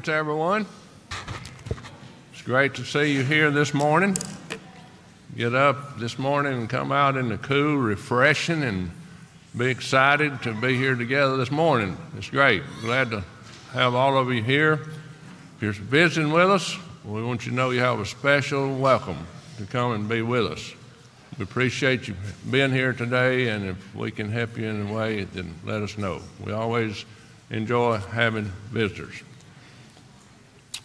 morning to everyone. It's great to see you here this morning. Get up this morning and come out in the cool, refreshing, and be excited to be here together this morning. It's great. Glad to have all of you here. If you're visiting with us, we want you to know you have a special welcome to come and be with us. We appreciate you being here today, and if we can help you in a way, then let us know. We always enjoy having visitors.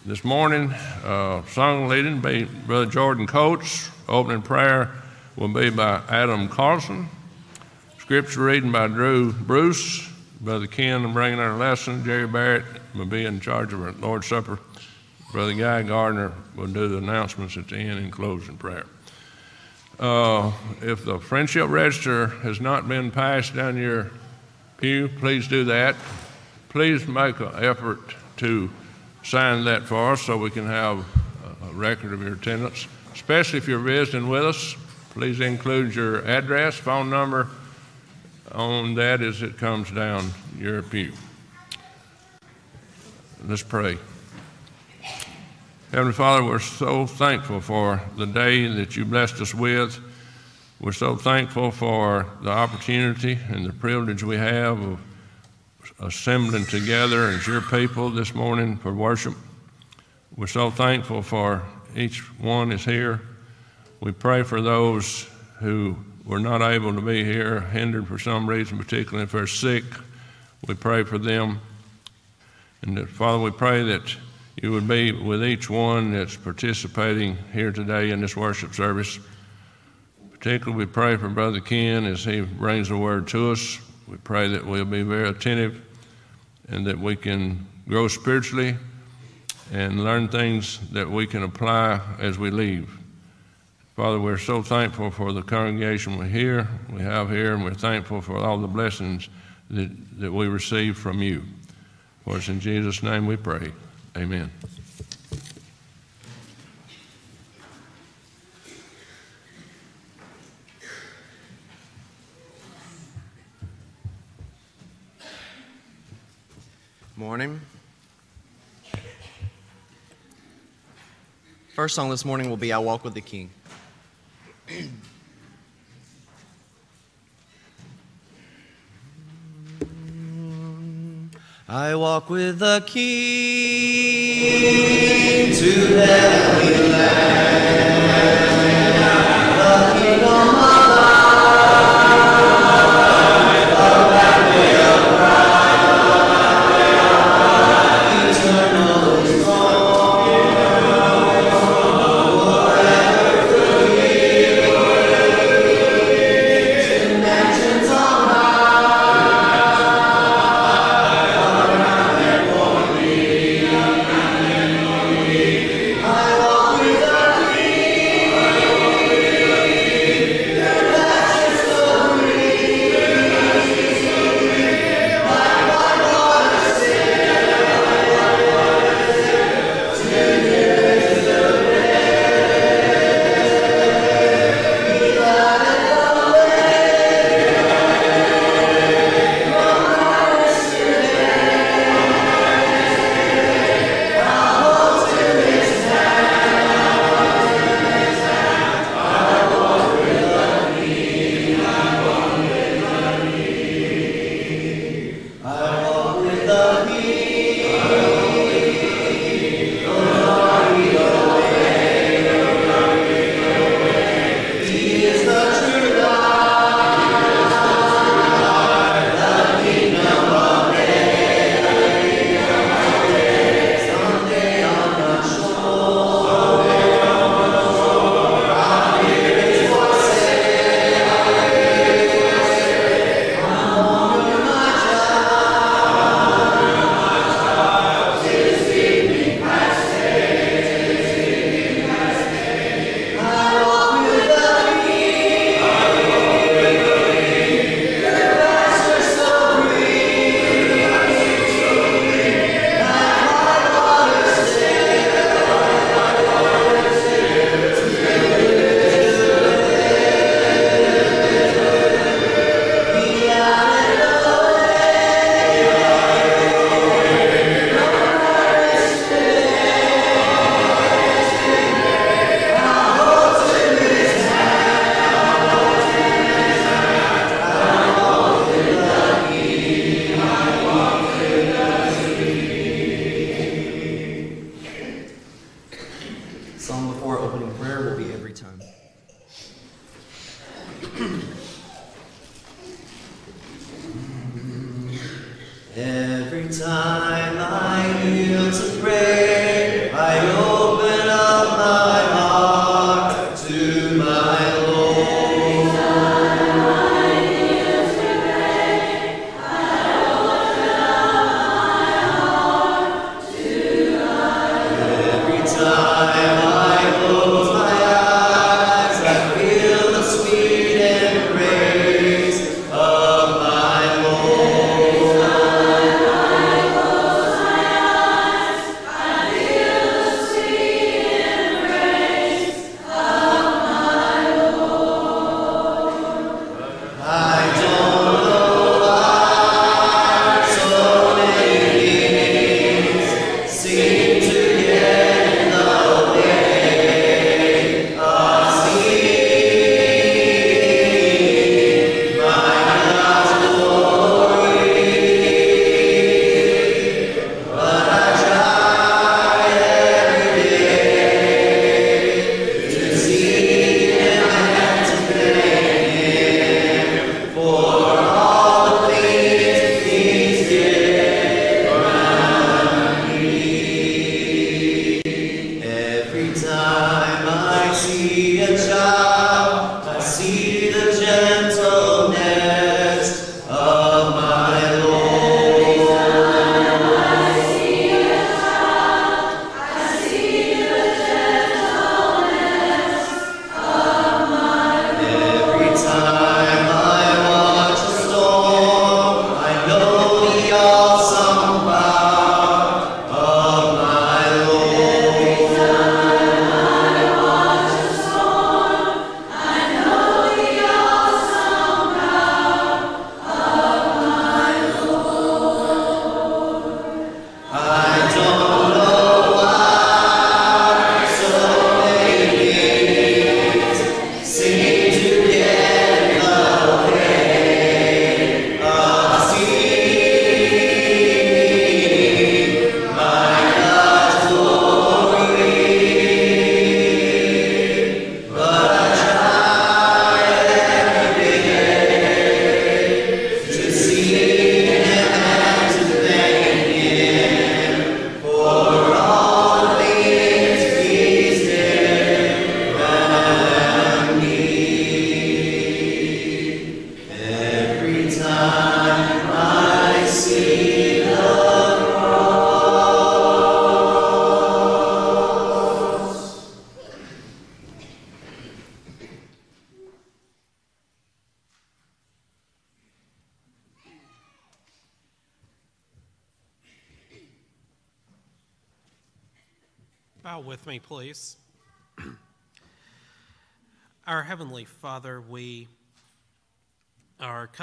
This morning, uh, song leading by Brother Jordan Coates. Opening prayer will be by Adam Carlson. Scripture reading by Drew Bruce. Brother Ken will bring our lesson. Jerry Barrett will be in charge of our Lord's Supper. Brother Guy Gardner will do the announcements at the end and closing prayer. Uh, if the friendship register has not been passed down your pew, please do that. Please make an effort to sign that for us so we can have a record of your attendance. Especially if you're visiting with us, please include your address, phone number on that as it comes down your pew. Let's pray. Heavenly Father, we're so thankful for the day that you blessed us with. We're so thankful for the opportunity and the privilege we have of assembling together as your people this morning for worship. We're so thankful for each one is here. We pray for those who were not able to be here, hindered for some reason, particularly if they're sick. We pray for them. And that, Father, we pray that you would be with each one that's participating here today in this worship service. Particularly, we pray for Brother Ken as he brings the word to us. We pray that we'll be very attentive and that we can grow spiritually and learn things that we can apply as we leave. Father, we're so thankful for the congregation we're here, we have here, and we're thankful for all the blessings that, that we receive from you. For it's in Jesus' name we pray. Amen. Morning. First song this morning will be I Walk with the King. I walk with the King to heavenly land. The kingdom of light,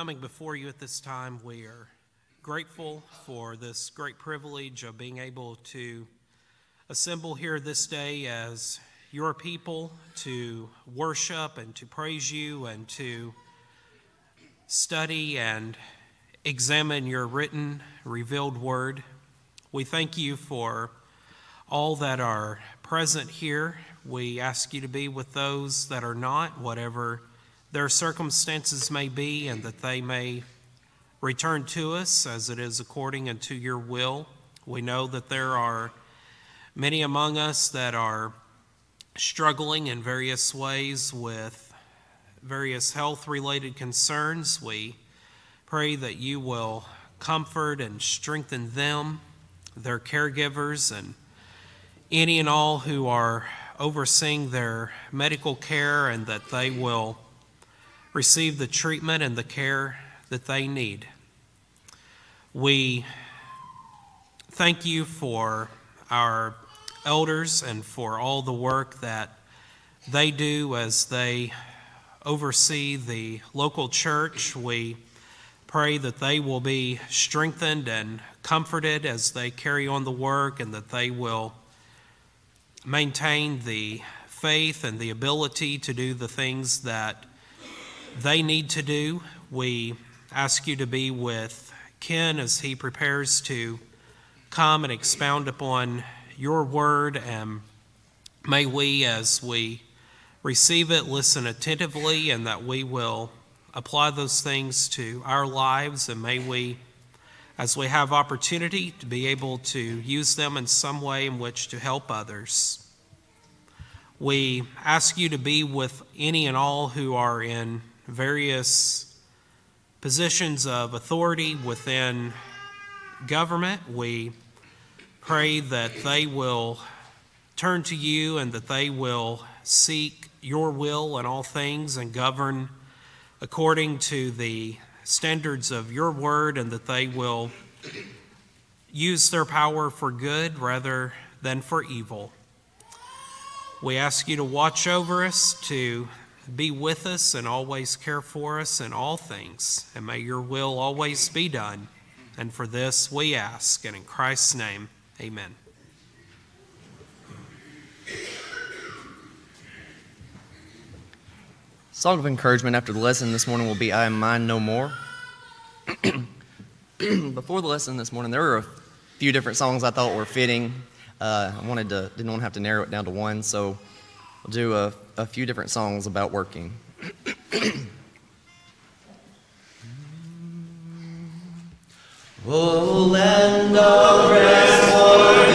coming before you at this time. We are grateful for this great privilege of being able to assemble here this day as your people to worship and to praise you and to study and examine your written, revealed word. We thank you for all that are present here. We ask you to be with those that are not, whatever their circumstances may be, and that they may return to us as it is according unto your will. We know that there are many among us that are struggling in various ways with various health related concerns. We pray that you will comfort and strengthen them, their caregivers, and any and all who are overseeing their medical care, and that they will receive the treatment and the care that they need. We thank you for our elders and for all the work that they do as they oversee the local church. We pray that they will be strengthened and comforted as they carry on the work and that they will maintain the faith and the ability to do the things that they need to do. We ask you to be with Ken as he prepares to come and expound upon your word, and may we, as we receive it, listen attentively, and that we will apply those things to our lives, and may we as we have opportunity to be able to use them in some way in which to help others. We ask you to be with any and all who are in various positions of authority within government. We pray that they will turn to you and that they will seek your will in all things and govern according to the standards of your word and that they will use their power for good rather than for evil. We ask you to watch over us, to be with us, and always care for us in all things. And may your will always be done. And for this we ask, and in Christ's name, amen. Song of encouragement after the lesson this morning will be I Am Mine No More. Before the lesson this morning, there were a few different songs I thought were fitting. Uh, I wanted to, didn't want to have to narrow it down to one, so I'll do a, a few different songs about working. Oh, land of rest for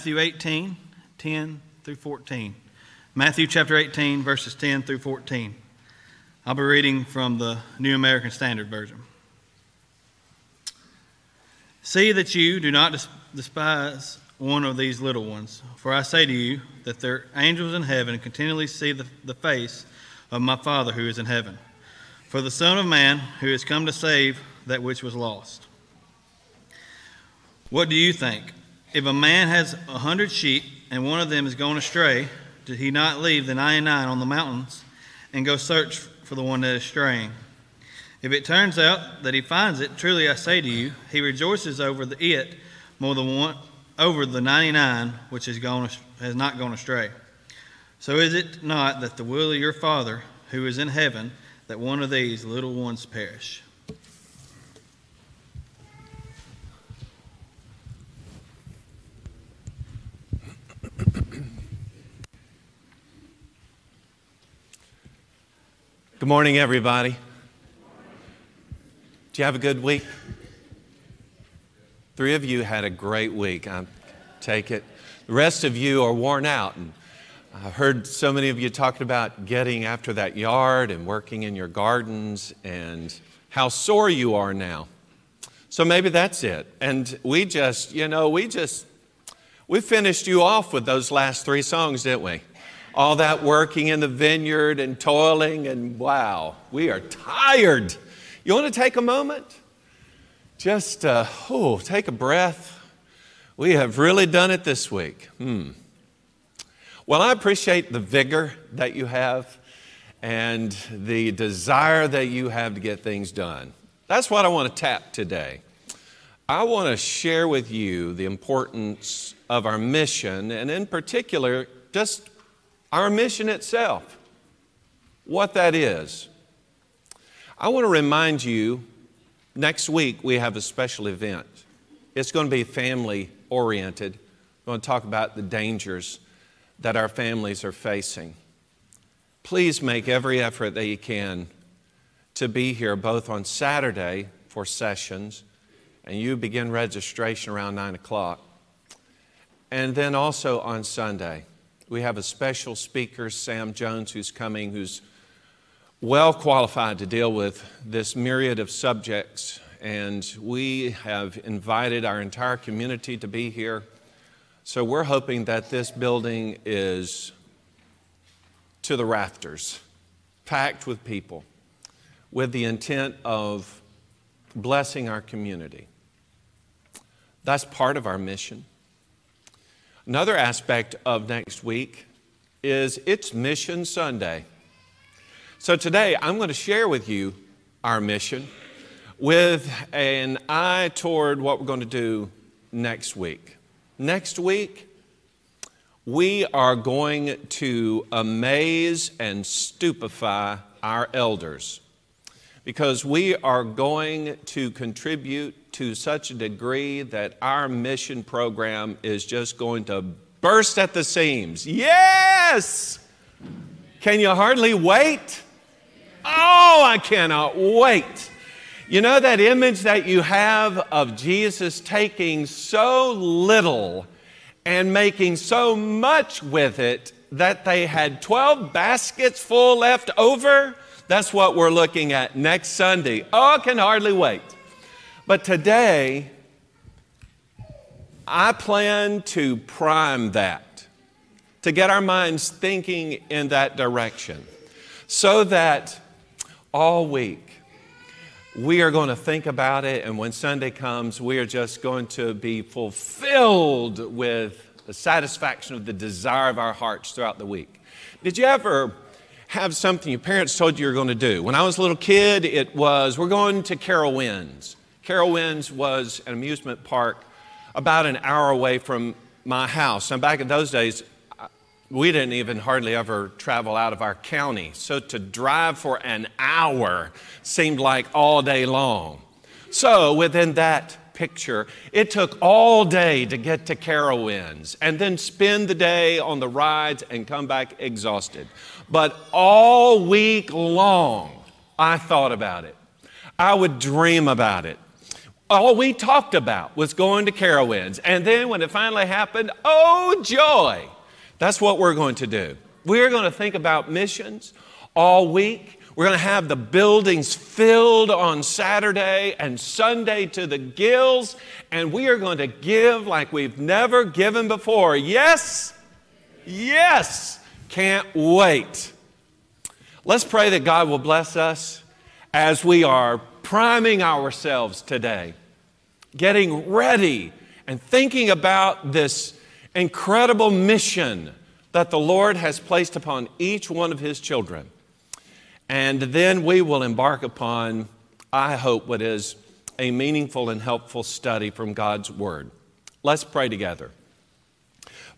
Matthew 18, 10 through 14. Matthew chapter 18, verses 10 through 14. I'll be reading from the New American Standard Version. See that you do not despise one of these little ones, for I say to you that their angels in heaven continually see the, the face of my Father who is in heaven. For the Son of Man who has come to save that which was lost. What do you think? If a man has a hundred sheep and one of them is gone astray, did he not leave the 99 on the mountains and go search for the one that is straying? If it turns out that he finds it, truly I say to you, he rejoices over the it more than one over the 99 which has gone has not gone astray. So is it not that the will of your Father who is in heaven that one of these little ones perish? Good morning, everybody. Do you have a good week? Three of you had a great week. I take it. The rest of you are worn out. And I heard so many of you talking about getting after that yard and working in your gardens and how sore you are now. So maybe that's it. And we just, you know, we just, we finished you off with those last three songs, didn't we? All that working in the vineyard and toiling, and wow, we are tired. You want to take a moment? Just, uh, oh, take a breath. We have really done it this week. Hmm. Well, I appreciate the vigor that you have and the desire that you have to get things done. That's what I want to tap today. I want to share with you the importance of our mission, and in particular, just our mission itself, what that is. I want to remind you next week we have a special event. It's going to be family oriented. We're going to talk about the dangers that our families are facing. Please make every effort that you can to be here both on Saturday for sessions, and you begin registration around 9 o'clock, and then also on Sunday. We have a special speaker, Sam Jones, who's coming, who's well qualified to deal with this myriad of subjects. And we have invited our entire community to be here. So we're hoping that this building is to the rafters, packed with people, with the intent of blessing our community. That's part of our mission. Another aspect of next week is it's Mission Sunday. So today I'm going to share with you our mission with an eye toward what we're going to do next week. Next week, we are going to amaze and stupefy our elders because we are going to contribute to such a degree that our mission program is just going to burst at the seams. Yes! Can you hardly wait? Oh, I cannot wait. You know that image that you have of Jesus taking so little and making so much with it that they had 12 baskets full left over? That's what we're looking at next Sunday. Oh, I can hardly wait. But today, I plan to prime that, to get our minds thinking in that direction, so that all week we are going to think about it, and when Sunday comes, we are just going to be fulfilled with the satisfaction of the desire of our hearts throughout the week. Did you ever have something your parents told you you're going to do? When I was a little kid, it was, we're going to Carowinds. Carowinds was an amusement park about an hour away from my house. And back in those days, we didn't even hardly ever travel out of our county. So to drive for an hour seemed like all day long. So within that picture, it took all day to get to Carowinds and then spend the day on the rides and come back exhausted. But all week long, I thought about it. I would dream about it. All we talked about was going to Carowinds. And then when it finally happened, oh joy! That's what we're going to do. We're going to think about missions all week. We're going to have the buildings filled on Saturday and Sunday to the gills, and we are going to give like we've never given before. Yes? Yes! Can't wait. Let's pray that God will bless us as we are priming ourselves today, getting ready and thinking about this incredible mission that the Lord has placed upon each one of his children. And then we will embark upon, I hope, what is a meaningful and helpful study from God's Word. Let's pray together.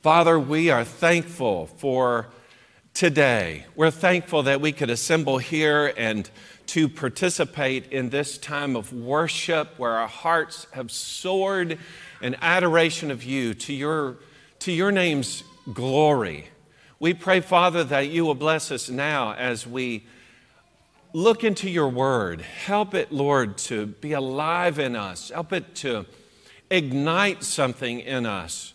Father, we are thankful for today. We're thankful that we could assemble here and to participate in this time of worship where our hearts have soared in adoration of you to your, to your name's glory. We pray, Father, that you will bless us now as we look into your word. Help it, Lord, to be alive in us. Help it to ignite something in us.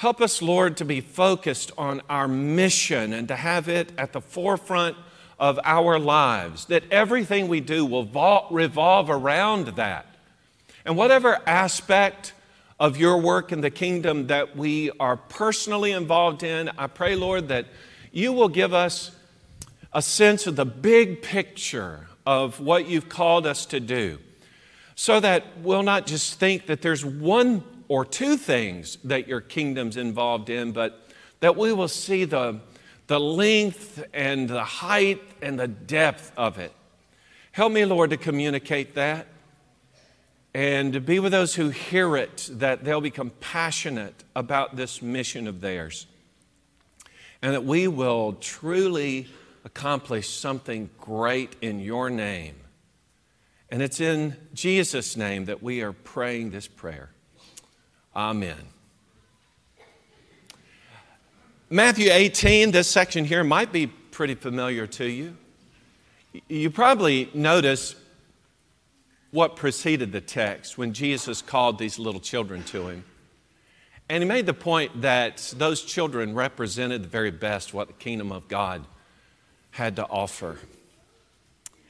Help us, Lord, to be focused on our mission and to have it at the forefront of our lives, that everything we do will vol- revolve around that. And whatever aspect of your work in the kingdom that we are personally involved in, I pray, Lord, that you will give us a sense of the big picture of what you've called us to do so that we'll not just think that there's one or two things that your kingdom's involved in, but that we will see the, the length and the height and the depth of it. Help me, Lord, to communicate that and to be with those who hear it, that they'll become passionate about this mission of theirs, and that we will truly accomplish something great in your name. And it's in Jesus' name that we are praying this prayer. Amen. Matthew 18, this section here might be pretty familiar to you. You probably notice what preceded the text when Jesus called these little children to him. And he made the point that those children represented the very best what the kingdom of God had to offer.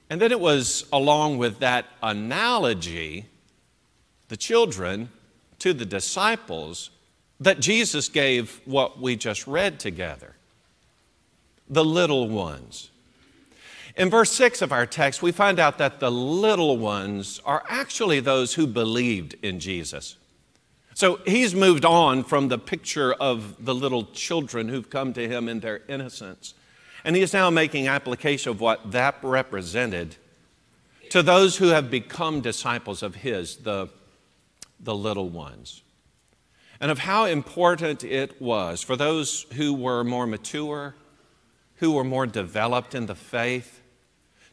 And then it was along with that analogy, the children to the disciples, that Jesus gave what we just read together the little ones. In verse 6 of our text, we find out that the little ones are actually those who believed in Jesus. So he's moved on from the picture of the little children who've come to him in their innocence. And he is now making application of what that represented to those who have become disciples of his, the, the little ones. And of how important it was for those who were more mature, who were more developed in the faith,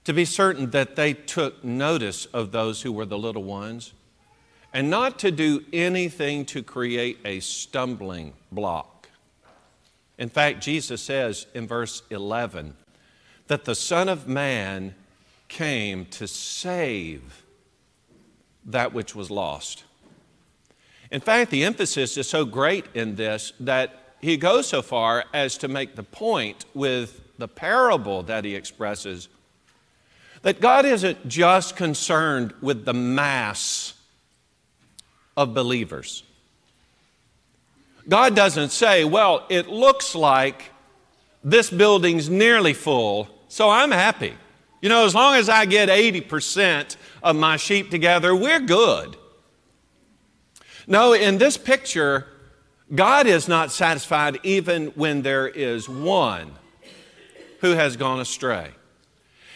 to be certain that they took notice of those who were the little ones and not to do anything to create a stumbling block. In fact, Jesus says in verse 11 that the Son of Man came to save that which was lost. In fact, the emphasis is so great in this that he goes so far as to make the point with the parable that he expresses that God isn't just concerned with the mass of believers. God doesn't say, well, it looks like this building's nearly full, so I'm happy. You know, as long as I get 80% of my sheep together, we're good. No, in this picture, God is not satisfied even when there is one who has gone astray.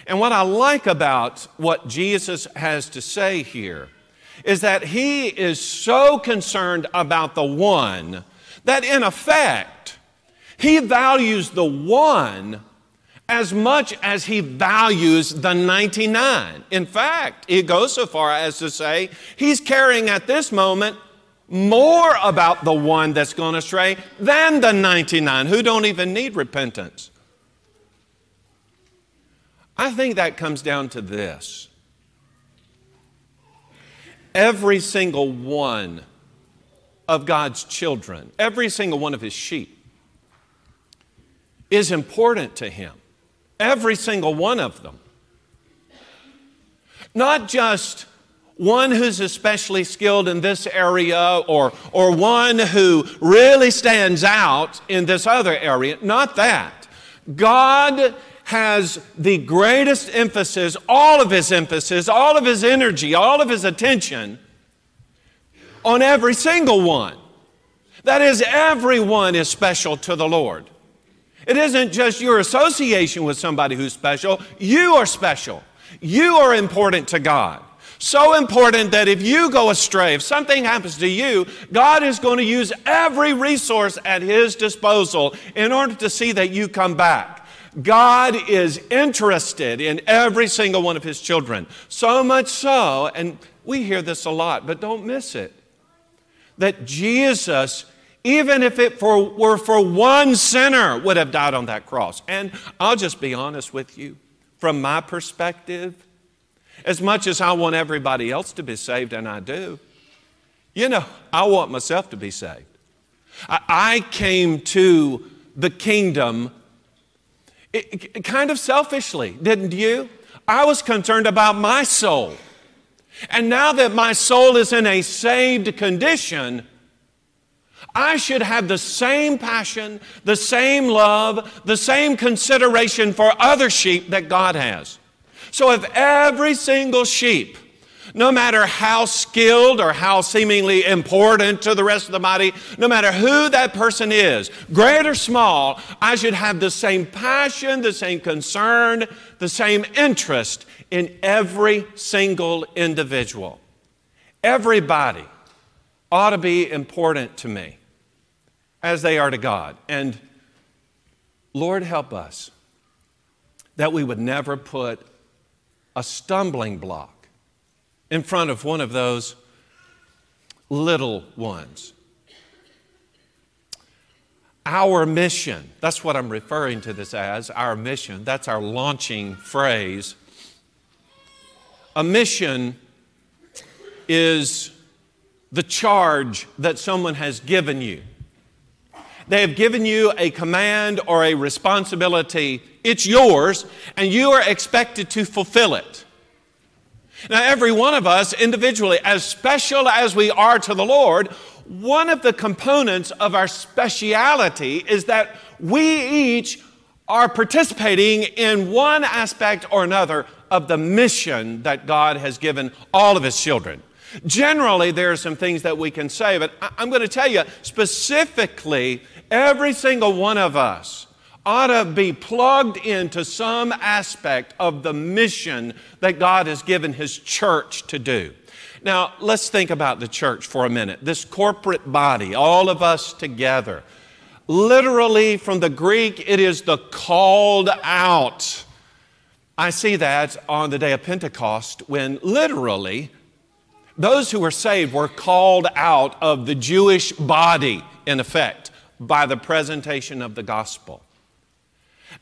And what I like about what Jesus has to say here is that he is so concerned about the one that, in effect, he values the one as much as he values the 99. In fact, he goes so far as to say he's carrying at this moment more about the one that's gone astray than the 99 who don't even need repentance. I think that comes down to this. Every single one of God's children, every single one of his sheep, is important to him. Every single one of them. Not just one who's especially skilled in this area or, or one who really stands out in this other area. Not that. God has the greatest emphasis, all of his emphasis, all of his energy, all of his attention on every single one. That is, everyone is special to the Lord. It isn't just your association with somebody who's special. You are special. You are important to God. So important that if you go astray, if something happens to you, God is going to use every resource at His disposal in order to see that you come back. God is interested in every single one of His children. So much so, and we hear this a lot, but don't miss it, that Jesus even if it for, were for one sinner, would have died on that cross. And I'll just be honest with you, from my perspective, as much as I want everybody else to be saved, and I do, you know, I want myself to be saved. I, came to the kingdom it, kind of selfishly, didn't you? I was concerned about my soul. And now that my soul is in a saved condition, I should have the same passion, the same love, the same consideration for other sheep that God has. So if every single sheep, no matter how skilled or how seemingly important to the rest of the body, no matter who that person is, great or small, I should have the same passion, the same concern, the same interest in every single individual. Everybody ought to be important to me as they are to God. And Lord, help us that we would never put a stumbling block in front of one of those little ones. Our mission, that's what I'm referring to this as, our mission, that's our launching phrase. A mission is the charge that someone has given you. They have given you a command or a responsibility. It's yours, and you are expected to fulfill it. Now, every one of us individually, as special as we are to the Lord, one of the components of our speciality is that we each are participating in one aspect or another of the mission that God has given all of His children. Generally, there are some things that we can say, but I'm going to tell you specifically, every single one of us ought to be plugged into some aspect of the mission that God has given His church to do. Now, let's think about the church for a minute. This corporate body, all of us together. Literally, from the Greek, it is the called out. I see that on the day of Pentecost when literally those who were saved were called out of the Jewish body, in effect, by the presentation of the gospel.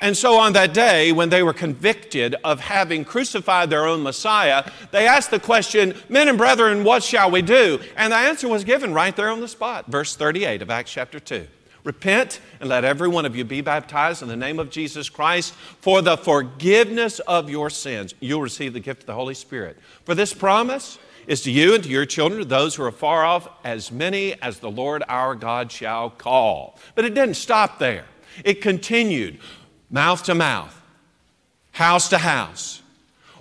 And so on that day, when they were convicted of having crucified their own Messiah, they asked the question, Men and brethren, what shall we do? And the answer was given right there on the spot. Verse 38 of Acts chapter 2. Repent and let every one of you be baptized in the name of Jesus Christ for the forgiveness of your sins. You'll receive the gift of the Holy Spirit. For this promise, is to you and to your children, to those who are far off, as many as the Lord our God shall call. But it didn't stop there. It continued mouth to mouth, house to house,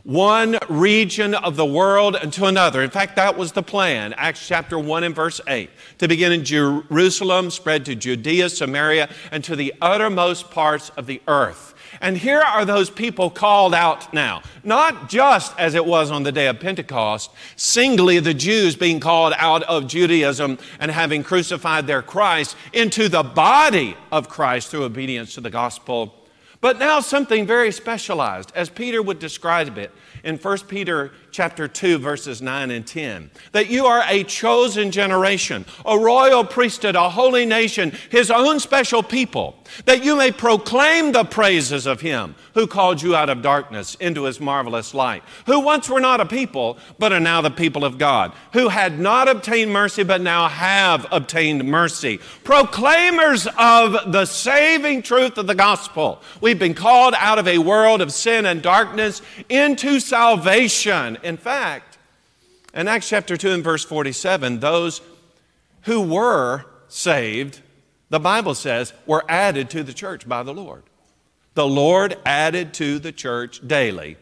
one region of the world unto another. In fact, that was the plan. Acts chapter 1 and verse 8. To begin in Jerusalem, spread to Judea, Samaria, and to the uttermost parts of the earth. And here are those people called out now. Not just as it was on the day of Pentecost, singly the Jews being called out of Judaism and having crucified their Christ into the body of Christ through obedience to the gospel. But now something very specialized, as Peter would describe it in 1 Peter chapter 2 verses 9 and 10 that you are a chosen generation a royal priesthood a holy nation his own special people that you may proclaim the praises of him who called you out of darkness into his marvelous light who once were not a people but are now the people of God who had not obtained mercy but now have obtained mercy. Proclaimers of the saving truth of the gospel. We've been called out of a world of sin and darkness into salvation in fact, in Acts chapter 2 and verse 47, those who were saved, the Bible says, were added to the church by the Lord. The Lord added to the church daily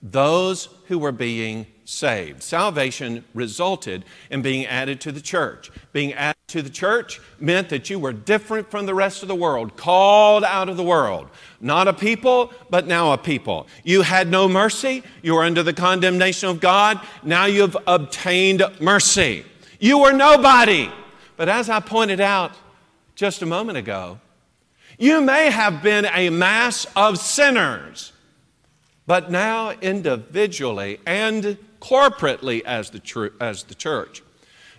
those who were being saved. Salvation resulted in being added to the church, being added to the church meant that you were different from the rest of the world, called out of the world. Not a people, but now a people. You had no mercy. You were under the condemnation of God. Now you've obtained mercy. You were nobody. But as I pointed out just a moment ago, you may have been a mass of sinners, but now individually and corporately as the, tr- as the church,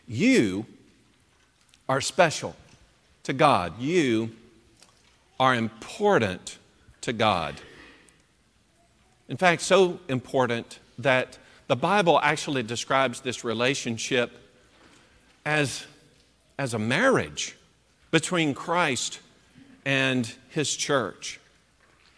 you are special to God. You are important to God. In fact, so important that the Bible actually describes this relationship as, as a marriage between Christ and his church.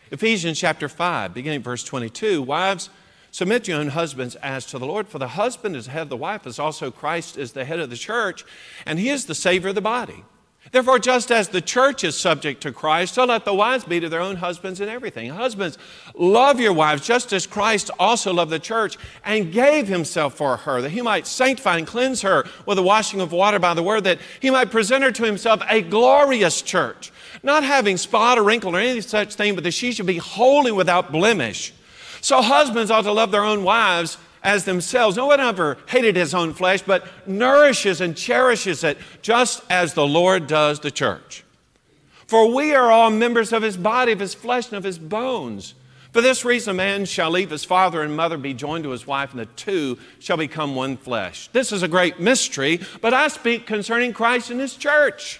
Ephesians chapter 5, beginning verse 22 Wives, submit your own husbands as to the Lord, for the husband is the head of the wife, as also Christ is the head of the church, and he is the Savior of the body. Therefore, just as the church is subject to Christ, so let the wives be to their own husbands in everything. Husbands, love your wives, just as Christ also loved the church and gave himself for her, that he might sanctify and cleanse her with the washing of water by the word, that he might present her to himself a glorious church, not having spot or wrinkle or any such thing, but that she should be holy without blemish. So husbands ought to love their own wives as themselves. No one ever hated his own flesh, but nourishes and cherishes it, just as the Lord does the church. For we are all members of his body, of his flesh, and of his bones. For this reason, a man shall leave his father and mother, be joined to his wife, and the two shall become one flesh. This is a great mystery, but I speak concerning Christ and his church.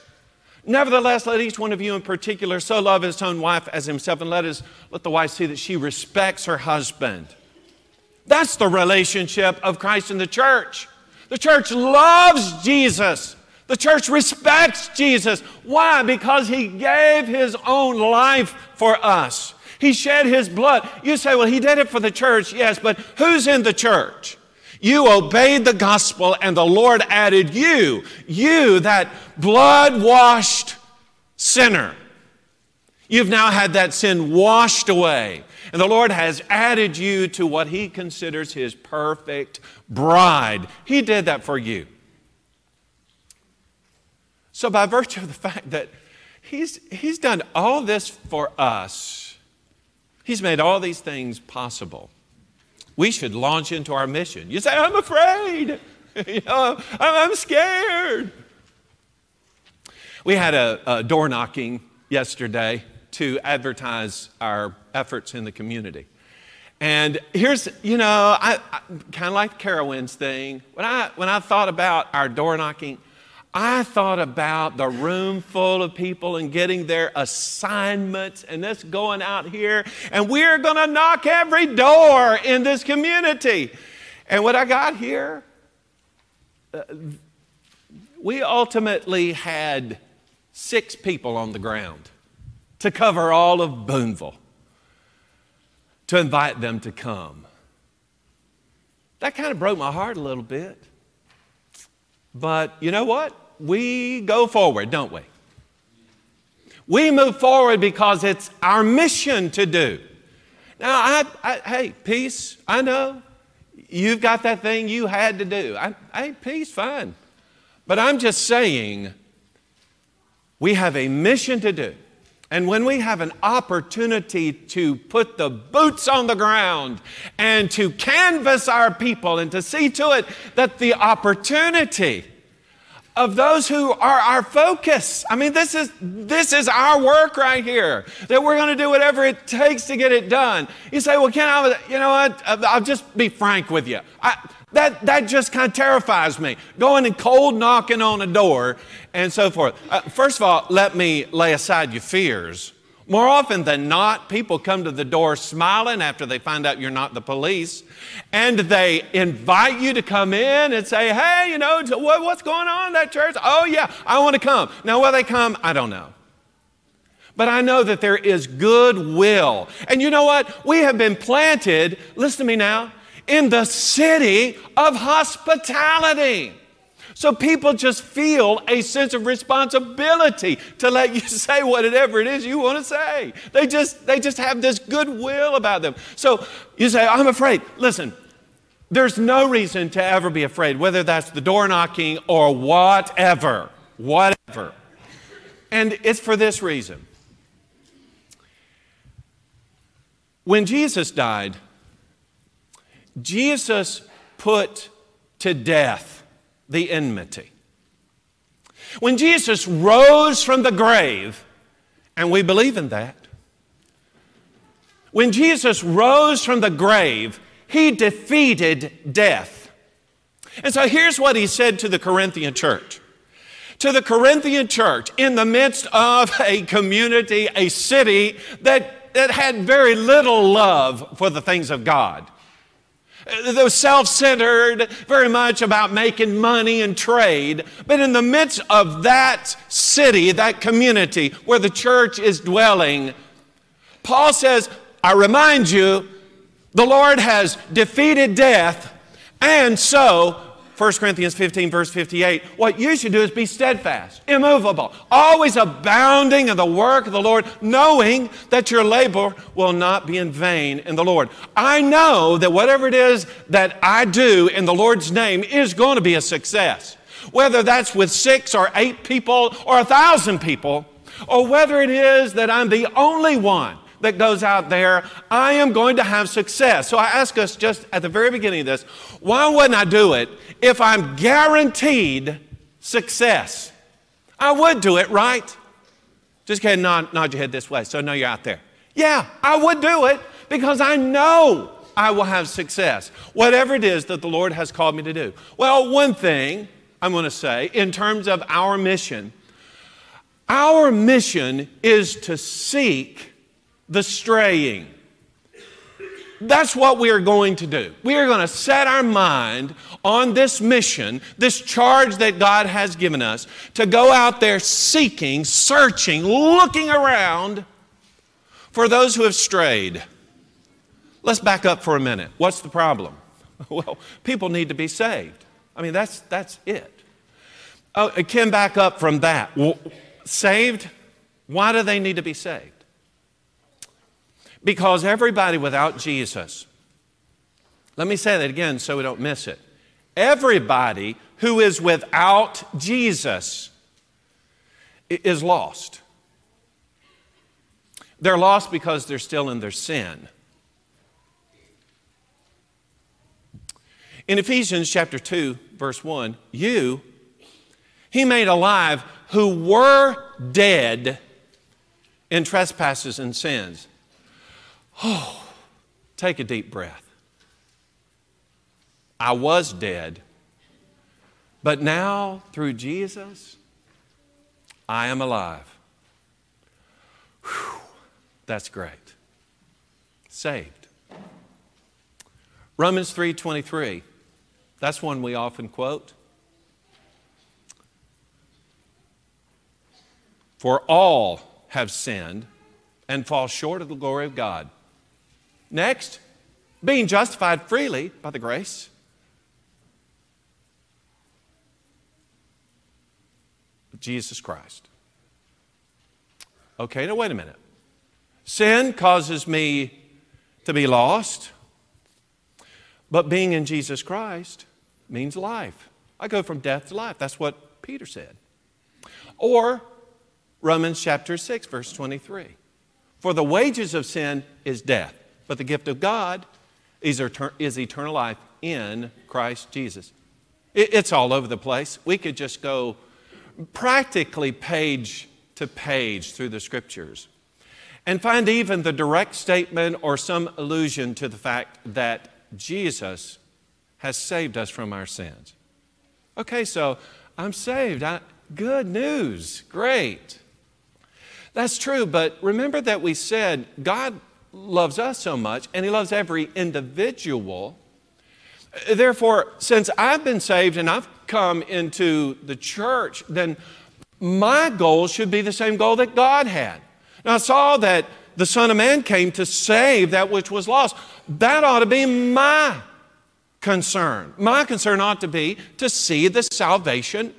Nevertheless, let each one of you in particular so love his own wife as himself, and let, his, let the wife see that she respects her husband. That's the relationship of Christ and the church. The church loves Jesus. The church respects Jesus. Why? Because he gave his own life for us. He shed his blood. You say, well, he did it for the church. Yes, but who's in the church? You obeyed the gospel, and the Lord added you, you, that blood washed sinner. You've now had that sin washed away. And the Lord has added you to what He considers His perfect bride. He did that for you. So, by virtue of the fact that He's, he's done all this for us, He's made all these things possible. We should launch into our mission. You say, I'm afraid. you know, I'm scared. We had a, a door knocking yesterday to advertise our efforts in the community. And here's, you know, I, I kind of like Carowinds thing. When I, when I thought about our door knocking, I thought about the room full of people and getting their assignments and this going out here, and we're going to knock every door in this community. And when I got here, uh, we ultimately had six people on the ground to cover all of Boonville to invite them to come. That kind of broke my heart a little bit. But you know what? We go forward, don't we? We move forward because it's our mission to do. Now, I, I, hey, peace, I know. You've got that thing you had to do. I, hey, peace, fine. But I'm just saying, we have a mission to do. And when we have an opportunity to put the boots on the ground and to canvass our people and to see to it that the opportunity of those who are our focus. I mean, this is, this is our work right here, that we're going to do whatever it takes to get it done. You say, well, Ken, I, you know what? I'll just be frank with you. I, that, that just kind of terrifies me. Going and cold knocking on a door and so forth. Uh, first of all, let me lay aside your fears. More often than not, people come to the door smiling after they find out you're not the police, and they invite you to come in and say, Hey, you know, what's going on in that church? Oh, yeah, I want to come. Now, will they come? I don't know. But I know that there is goodwill. And you know what? We have been planted, listen to me now, in the city of hospitality. So people just feel a sense of responsibility to let you say whatever it is you want to say. They just they just have this goodwill about them. So you say, I'm afraid. Listen, there's no reason to ever be afraid, whether that's the door knocking or whatever. whatever. And it's for this reason. When Jesus died, Jesus put to death the enmity. When Jesus rose from the grave, and we believe in that, when Jesus rose from the grave, he defeated death. And so here's what he said to the Corinthian church. To the Corinthian church, in the midst of a community, a city that, that had very little love for the things of God. Uh, they were self centered, very much about making money and trade. But in the midst of that city, that community where the church is dwelling, Paul says, I remind you, the Lord has defeated death, and so 1 Corinthians 15, verse 58, what you should do is be steadfast, immovable, always abounding in the work of the Lord, knowing that your labor will not be in vain in the Lord. I know that whatever it is that I do in the Lord's name is going to be a success. Whether that's with six or eight people or a thousand people, or whether it is that I'm the only one that goes out there, I am going to have success. So I ask us just at the very beginning of this, why wouldn't I do it if I'm guaranteed success? I would do it, right? Just go ahead and nod, nod your head this way so I know you're out there. Yeah, I would do it because I know I will have success, whatever it is that the Lord has called me to do. Well, one thing I'm going to say in terms of our mission, our mission is to seek the straying. That's what we are going to do. We are going to set our mind on this mission, this charge that God has given us to go out there seeking, searching, looking around for those who have strayed. Let's back up for a minute. What's the problem? Well, people need to be saved. I mean, that's, that's it. Oh, can back up from that. Saved? Why do they need to be saved? Because everybody without Jesus, let me say that again so we don't miss it. Everybody who is without Jesus is lost. They're lost because they're still in their sin. In Ephesians chapter 2, verse 1, you, he made alive who were dead in trespasses and sins. Oh, take a deep breath. I was dead, but now through Jesus, I am alive. Whew, that's great. Saved. Romans 3:23. That's one we often quote. For all have sinned and fall short of the glory of God. Next, being justified freely by the grace. of Jesus Christ. Okay, now wait a minute. Sin causes me to be lost, but being in Jesus Christ means life. I go from death to life. That's what Peter said. Or Romans chapter 6, verse 23. For the wages of sin is death, but the gift of God is, eternal life in Christ Jesus. It's all over the place. We could just go practically page to page through the scriptures and find even the direct statement or some allusion to the fact that Jesus has saved us from our sins. Okay, so I'm saved. I, good news. Great. That's true, but remember that we said God loves us so much, and He loves every individual. Therefore, since I've been saved and I've come into the church, then my goal should be the same goal that God had. Now, I saw that the Son of Man came to save that which was lost. That ought to be my concern. My concern ought to be to see the salvation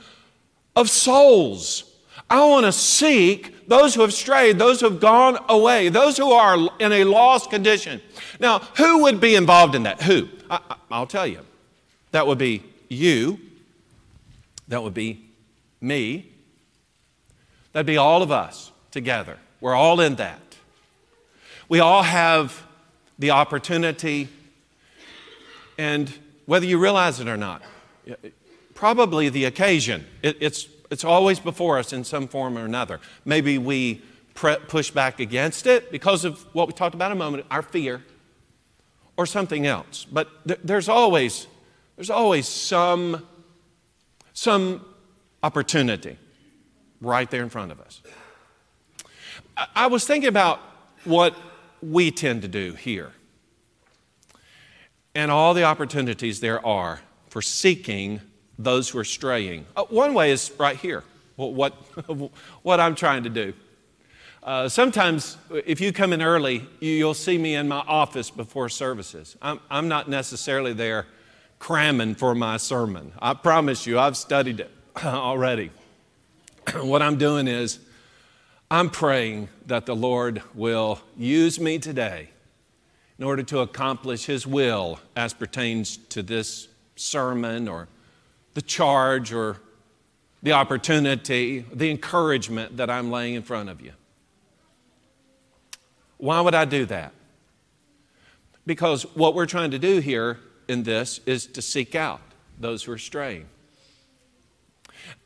of souls. I want to seek those who have strayed, those who have gone away, those who are in a lost condition. Now, who would be involved in that? Who? I, will tell you. That would be you. That would be me. That'd be all of us together. We're all in that. We all have the opportunity, and whether you realize it or not, probably the occasion, it, it's, it's always before us in some form or another. Maybe we pre- push back against it because of what we talked about a moment, our fear, or something else. But th- there's always, there's always some, some opportunity right there in front of us. I, I was thinking about what we tend to do here and all the opportunities there are for seeking those who are straying. Uh, one way is right here, what, what I'm trying to do. Uh, sometimes, if you come in early, you'll see me in my office before services. I'm, I'm not necessarily there cramming for my sermon. I promise you, I've studied it already. what I'm doing is, I'm praying that the Lord will use me today in order to accomplish His will as pertains to this sermon or the charge or the opportunity, the encouragement that I'm laying in front of you. Why would I do that? Because what we're trying to do here in this is to seek out those who are straying.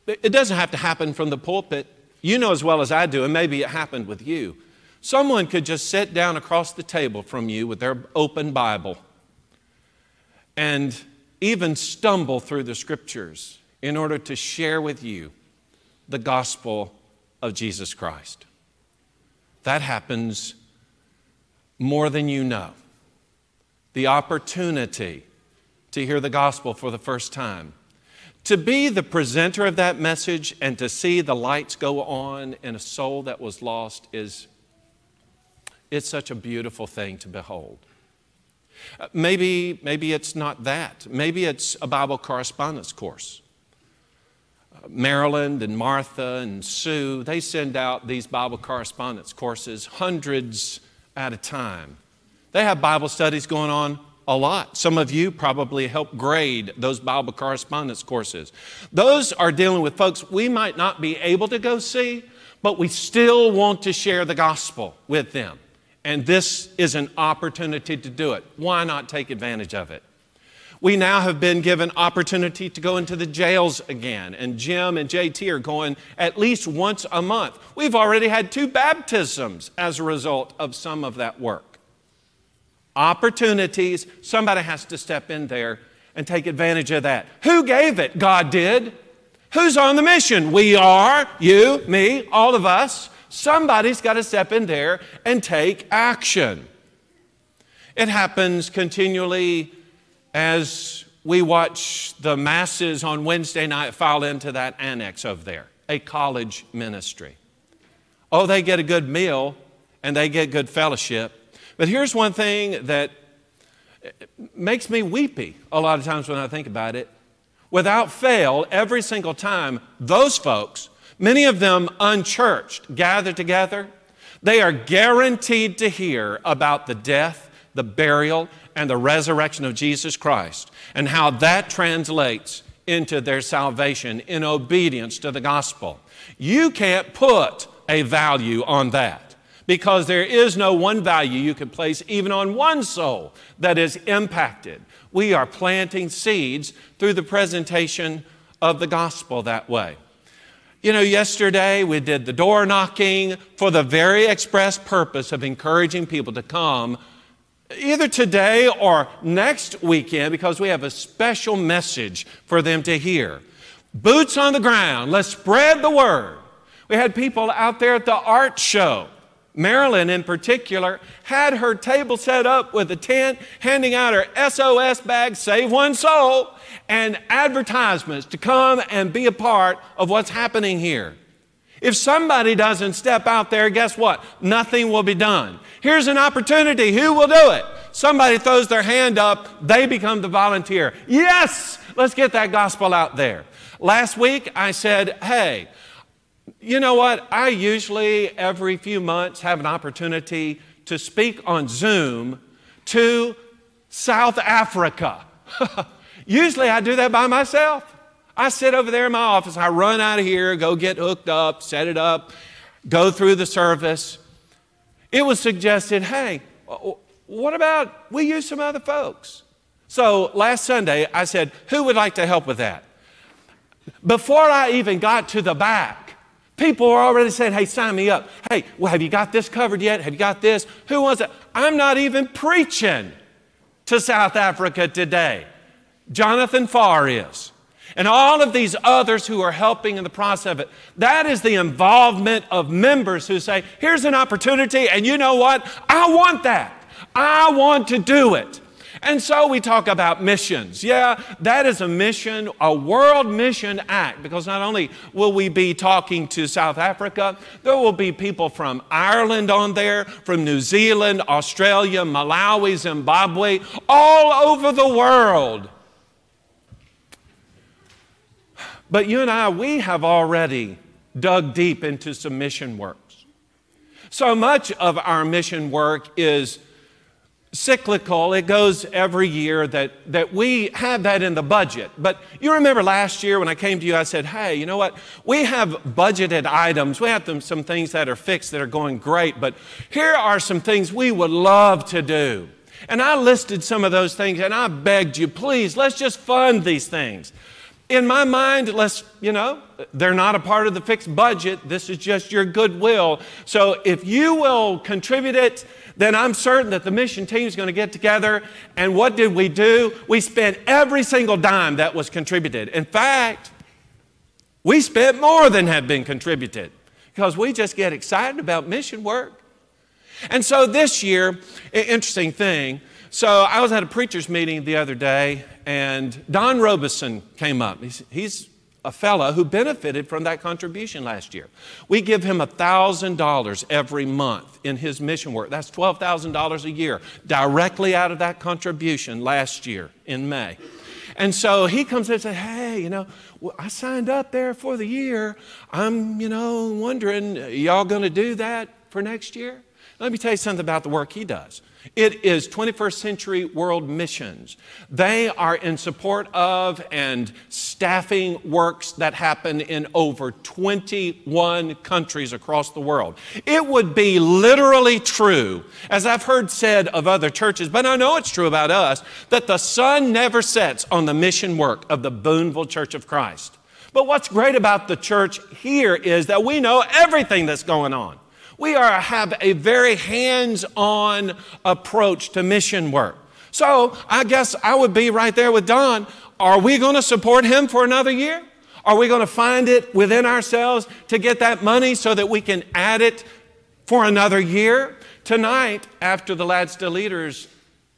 It doesn't have to happen from the pulpit. You know as well as I do, and maybe it happened with you. Someone could just sit down across the table from you with their open Bible and even stumble through the scriptures in order to share with you the gospel of Jesus Christ. That happens more than you know. The opportunity to hear the gospel for the first time. To be the presenter of that message and to see the lights go on in a soul that was lost is it's such a beautiful thing to behold. Uh, maybe, maybe it's not that. Maybe it's a Bible correspondence course. Uh, Marilyn and Martha and Sue, they send out these Bible correspondence courses, hundreds at a time. They have Bible studies going on a lot. Some of you probably help grade those Bible correspondence courses. Those are dealing with folks we might not be able to go see, but we still want to share the gospel with them. And this is an opportunity to do it. Why not take advantage of it? We now have been given opportunity to go into the jails again, and Jim and JT are going at least once a month. We've already had two baptisms as a result of some of that work. Opportunities, somebody has to step in there and take advantage of that. Who gave it? God did. Who's on the mission? We are, you, me, all of us. Somebody's got to step in there and take action. It happens continually as we watch the masses on Wednesday night file into that annex over there, a college ministry. Oh, they get a good meal and they get good fellowship. But here's one thing that eh, makes me weepy a lot of times when I think about it. Without fail, every single time, those folks, many of them unchurched, gather together, they are guaranteed to hear about the death, the burial, and the resurrection of Jesus Christ and how that translates into their salvation in obedience to the gospel. You can't put a value on that because there is no one value you can place even on one soul that is impacted. We are planting seeds through the presentation of the gospel that way. You know, yesterday we did the door knocking for the very express purpose of encouraging people to come either today or next weekend because we have a special message for them to hear. Boots on the ground, let's spread the word. We had people out there at the art show. Marilyn, in particular, had her table set up with a tent, handing out her SOS bag, Save One Soul, and advertisements to come and be a part of what's happening here. If somebody doesn't step out there, guess what? Nothing will be done. Here's an opportunity. Who will do it? Somebody throws their hand up, they become the volunteer. Yes, let's get that gospel out there. Last week I said, hey, you know what? I usually every few months have an opportunity to speak on Zoom to South Africa. usually I do that by myself. I sit over there in my office, I run out of here, go get hooked up, set it up, go through the service. It was suggested, hey, what about we use some other folks? So last Sunday, I said, who would like to help with that? Before I even got to the back, people are already saying, hey, sign me up. Hey, well, have you got this covered yet? Have you got this? Who wants it? I'm not even preaching to South Africa today. Jonathan Farr is. And all of these others who are helping in the process of it. That is the involvement of members who say, here's an opportunity, and you know what? I want that. I want to do it. And so we talk about missions. Yeah, that is a mission, a world mission act, because not only will we be talking to South Africa, there will be people from Ireland on there, from New Zealand, Australia, Malawi, Zimbabwe, all over the world. But you and I, we have already dug deep into some mission works. So much of our mission work is cyclical. It goes every year that, that we have that in the budget. But you remember last year when I came to you, I said, hey, you know what? We have budgeted items. We have them, some things that are fixed that are going great, but here are some things we would love to do. And I listed some of those things and I begged you, please, let's just fund these things. In my mind, let's, you know, they're not a part of the fixed budget. This is just your goodwill. So if you will contribute it, then I'm certain that the mission team is going to get together. And what did we do? We spent every single dime that was contributed. In fact, we spent more than had been contributed because we just get excited about mission work. And so this year, interesting thing. So I was at a preacher's meeting the other day, and Don Robeson came up. He's, he's a fellow who benefited from that contribution last year. We give him $1,000 every month in his mission work. That's $12,000 a year directly out of that contribution last year in May. And so he comes in and says, Hey, you know, I signed up there for the year. I'm, you know, wondering, y'all going to do that for next year? Let me tell you something about the work he does. It is 21st century world missions. They are in support of and staffing works that happen in over 21 countries across the world. It would be literally true, as I've heard said of other churches, but I know it's true about us, that the sun never sets on the mission work of the Boonville Church of Christ. But what's great about the church here is that we know everything that's going on. We are, have a very hands on approach to mission work. So I guess I would be right there with Don. Are we going to support him for another year? Are we going to find it within ourselves to get that money so that we can add it for another year? Tonight, after the Lads to Leaders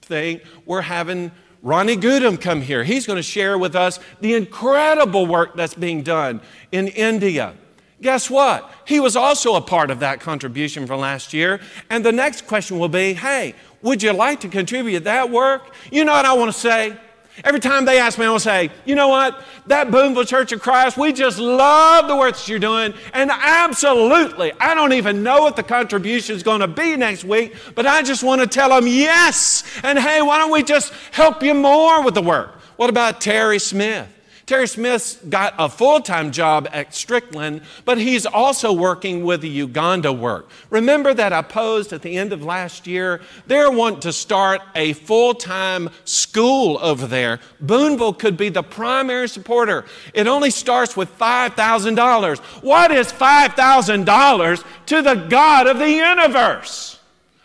thing, we're having Ronnie Goodham come here. He's going to share with us the incredible work that's being done in India. Guess what? He was also a part of that contribution from last year. And the next question will be hey, would you like to contribute that work? You know what I want to say? Every time they ask me, I will say, you know what? That Boonville Church of Christ, we just love the work that you're doing. And absolutely, I don't even know what the contribution is going to be next week, but I just want to tell them yes. And hey, why don't we just help you more with the work? What about Terry Smith? Terry Smith's got a full time job at Strickland, but he's also working with the Uganda work. Remember that I posed at the end of last year? They're wanting to start a full time school over there. Boonville could be the primary supporter. It only starts with $5,000. What is $5,000 to the God of the universe?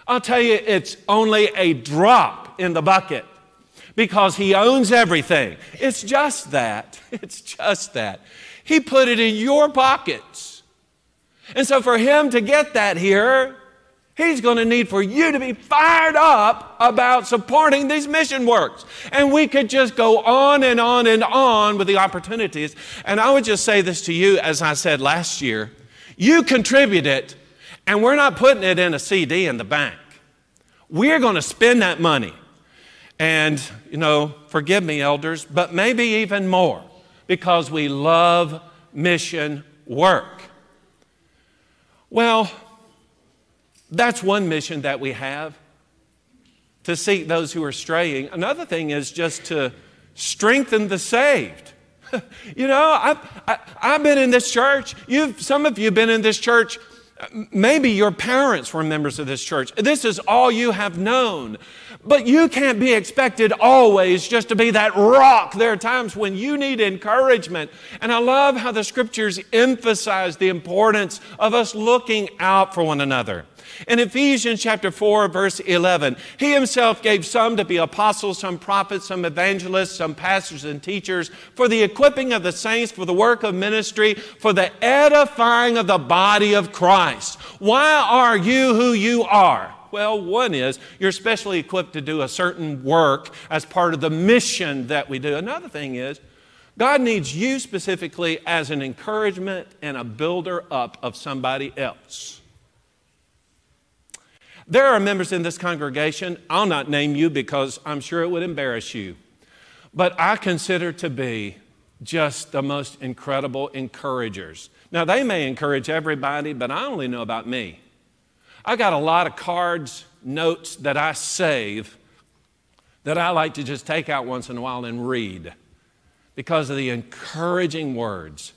I'll tell you, it's only a drop in the bucket because he owns everything. It's just that. It's just that. He put it in your pockets. And so for him to get that here, he's going to need for you to be fired up about supporting these mission works. And we could just go on and on and on with the opportunities. And I would just say this to you, as I said last year you contribute it, and we're not putting it in a CD in the bank. We're going to spend that money. And, you know, forgive me, elders, but maybe even more because we love mission work. Well, that's one mission that we have to seek those who are straying. Another thing is just to strengthen the saved. you know, I've, I, I've been in this church. You've, some of you have been in this church. Maybe your parents were members of this church. This is all you have known. But you can't be expected always just to be that rock. There are times when you need encouragement. And I love how the scriptures emphasize the importance of us looking out for one another. In Ephesians chapter 4, verse 11, he himself gave some to be apostles, some prophets, some evangelists, some pastors and teachers for the equipping of the saints, for the work of ministry, for the edifying of the body of Christ. Why are you who you are? Well, one is you're specially equipped to do a certain work as part of the mission that we do. Another thing is God needs you specifically as an encouragement and a builder up of somebody else. There are members in this congregation, I'll not name you because I'm sure it would embarrass you, but I consider to be just the most incredible encouragers. Now, they may encourage everybody, but I only know about me. I got a lot of cards, notes that I save that I like to just take out once in a while and read because of the encouraging words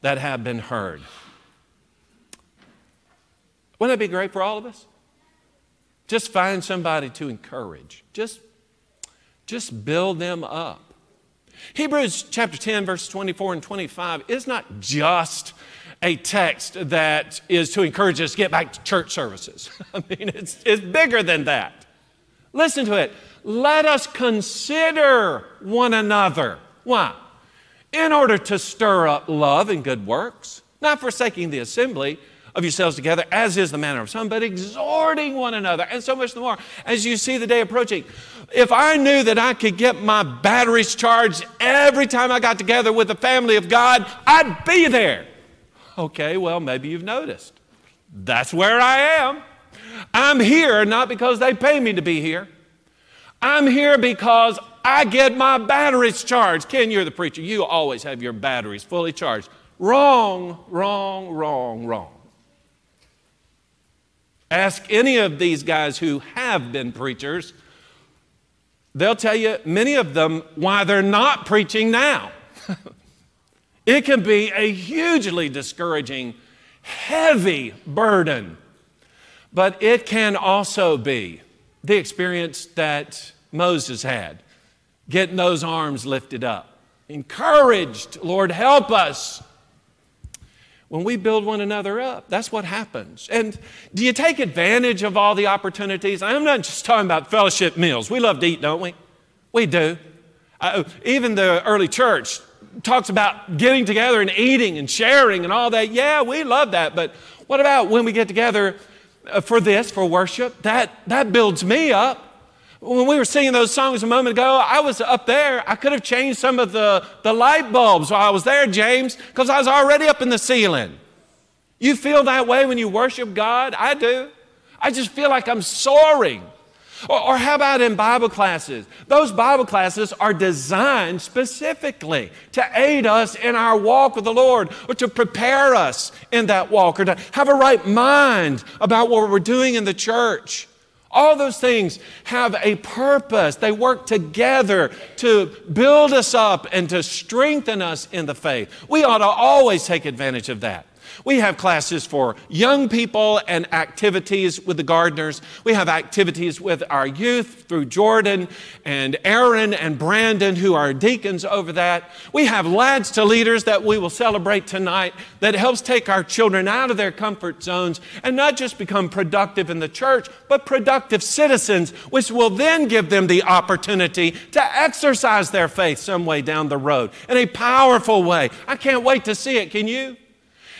that have been heard. Wouldn't that be great for all of us? Just find somebody to encourage. Just, just build them up. Hebrews chapter 10, verse 24 and 25 is not just a text that is to encourage us to get back to church services. I mean, it's, it's bigger than that. Listen to it. Let us consider one another. Why? In order to stir up love and good works, not forsaking the assembly of yourselves together, as is the manner of some, but exhorting one another, and so much the more as you see the day approaching. If I knew that I could get my batteries charged every time I got together with the family of God, I'd be there. Okay, well, maybe you've noticed. That's where I am. I'm here not because they pay me to be here. I'm here because I get my batteries charged. Ken, you're the preacher. You always have your batteries fully charged. Wrong, wrong, wrong, wrong. Ask any of these guys who have been preachers, they'll tell you, many of them, why they're not preaching now. it can be a hugely discouraging, heavy burden, but it can also be the experience that Moses had getting those arms lifted up, encouraged, Lord, help us when we build one another up. That's what happens. And do you take advantage of all the opportunities? I'm not just talking about fellowship meals. We love to eat, don't we? We do. Uh, even the early church talks about getting together and eating and sharing and all that. Yeah, we love that. But what about when we get together uh, for this, for worship? That, that builds me up. When we were singing those songs a moment ago, I was up there. I could have changed some of the, the light bulbs while I was there, James, because I was already up in the ceiling. You feel that way when you worship God? I do. I just feel like I'm soaring. Or, or, how about in Bible classes? Those Bible classes are designed specifically to aid us in our walk with the Lord or to prepare us in that walk or to have a right mind about what we're doing in the church. All those things have a purpose. They work together to build us up and to strengthen us in the faith. We ought to always take advantage of that. We have classes for young people and activities with the gardeners. We have activities with our youth through Jordan and Aaron and Brandon, who are deacons over that. We have lads to leaders that we will celebrate tonight that helps take our children out of their comfort zones and not just become productive in the church, but productive citizens, which will then give them the opportunity to exercise their faith some way down the road in a powerful way. I can't wait to see it. Can you?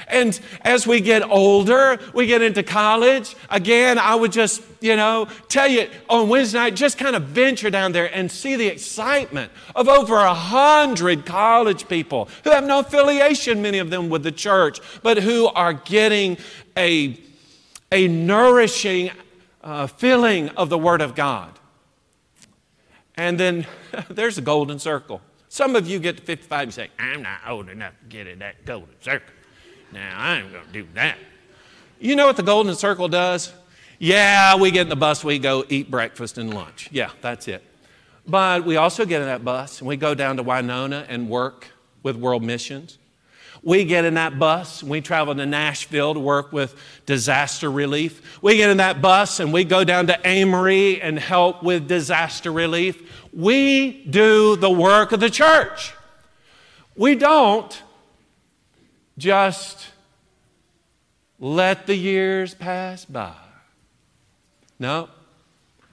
And as we get older, we get into college, again, I would just, you know, tell you on Wednesday night, just kind of venture down there and see the excitement of over a hundred college people who have no affiliation, many of them, with the church, but who are getting a, a nourishing uh, feeling of the Word of God. And then there's a golden circle. Some of you get to 55 and say, I'm not old enough to get in that golden circle. Now, I ain't going to do that. You know what the Golden Circle does? Yeah, we get in the bus, we go eat breakfast and lunch. Yeah, that's it. But we also get in that bus and we go down to Winona and work with world missions. We get in that bus and we travel to Nashville to work with disaster relief. We get in that bus and we go down to Amory and help with disaster relief. We do the work of the church. We don't just let the years pass by. No,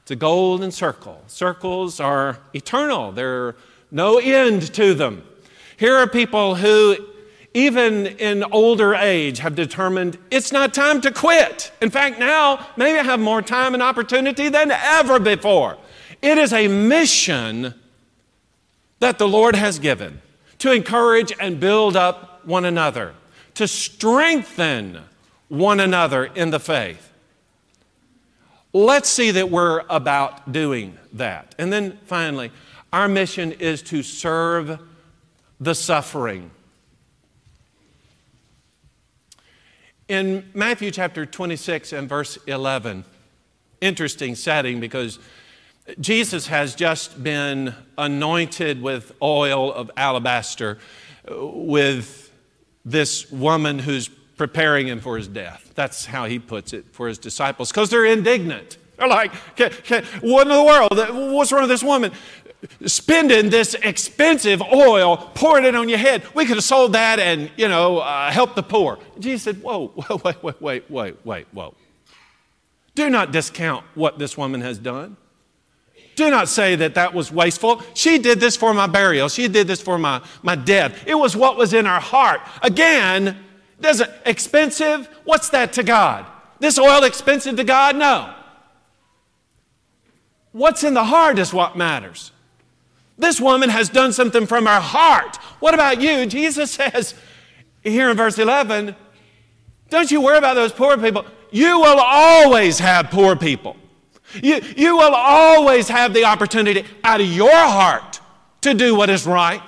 it's a golden circle. Circles are eternal, there are no end to them. Here are people who, even in older age, have determined it's not time to quit. In fact, now maybe I have more time and opportunity than ever before. It is a mission that the Lord has given to encourage and build up one another, to strengthen one another in the faith. Let's see that we're about doing that. And then finally, our mission is to serve the suffering. In Matthew chapter 26 and verse 11, interesting setting because Jesus has just been anointed with oil of alabaster uh, with this woman who's preparing him for his death. That's how he puts it for his disciples because they're indignant. They're like, what in the world? What's wrong with this woman? Spending this expensive oil, pouring it on your head. We could have sold that and, you know, uh, helped the poor. Jesus said, whoa, wait, wait, wait, wait, wait, whoa. Do not discount what this woman has done. Do not say that that was wasteful. She did this for my burial. She did this for my, my death. It was what was in her heart. Again, does it expensive? What's that to God? This oil expensive to God? No. What's in the heart is what matters. This woman has done something from her heart. What about you? Jesus says here in verse 11, don't you worry about those poor people. You will always have poor people. You, you will always have the opportunity out of your heart to do what is right.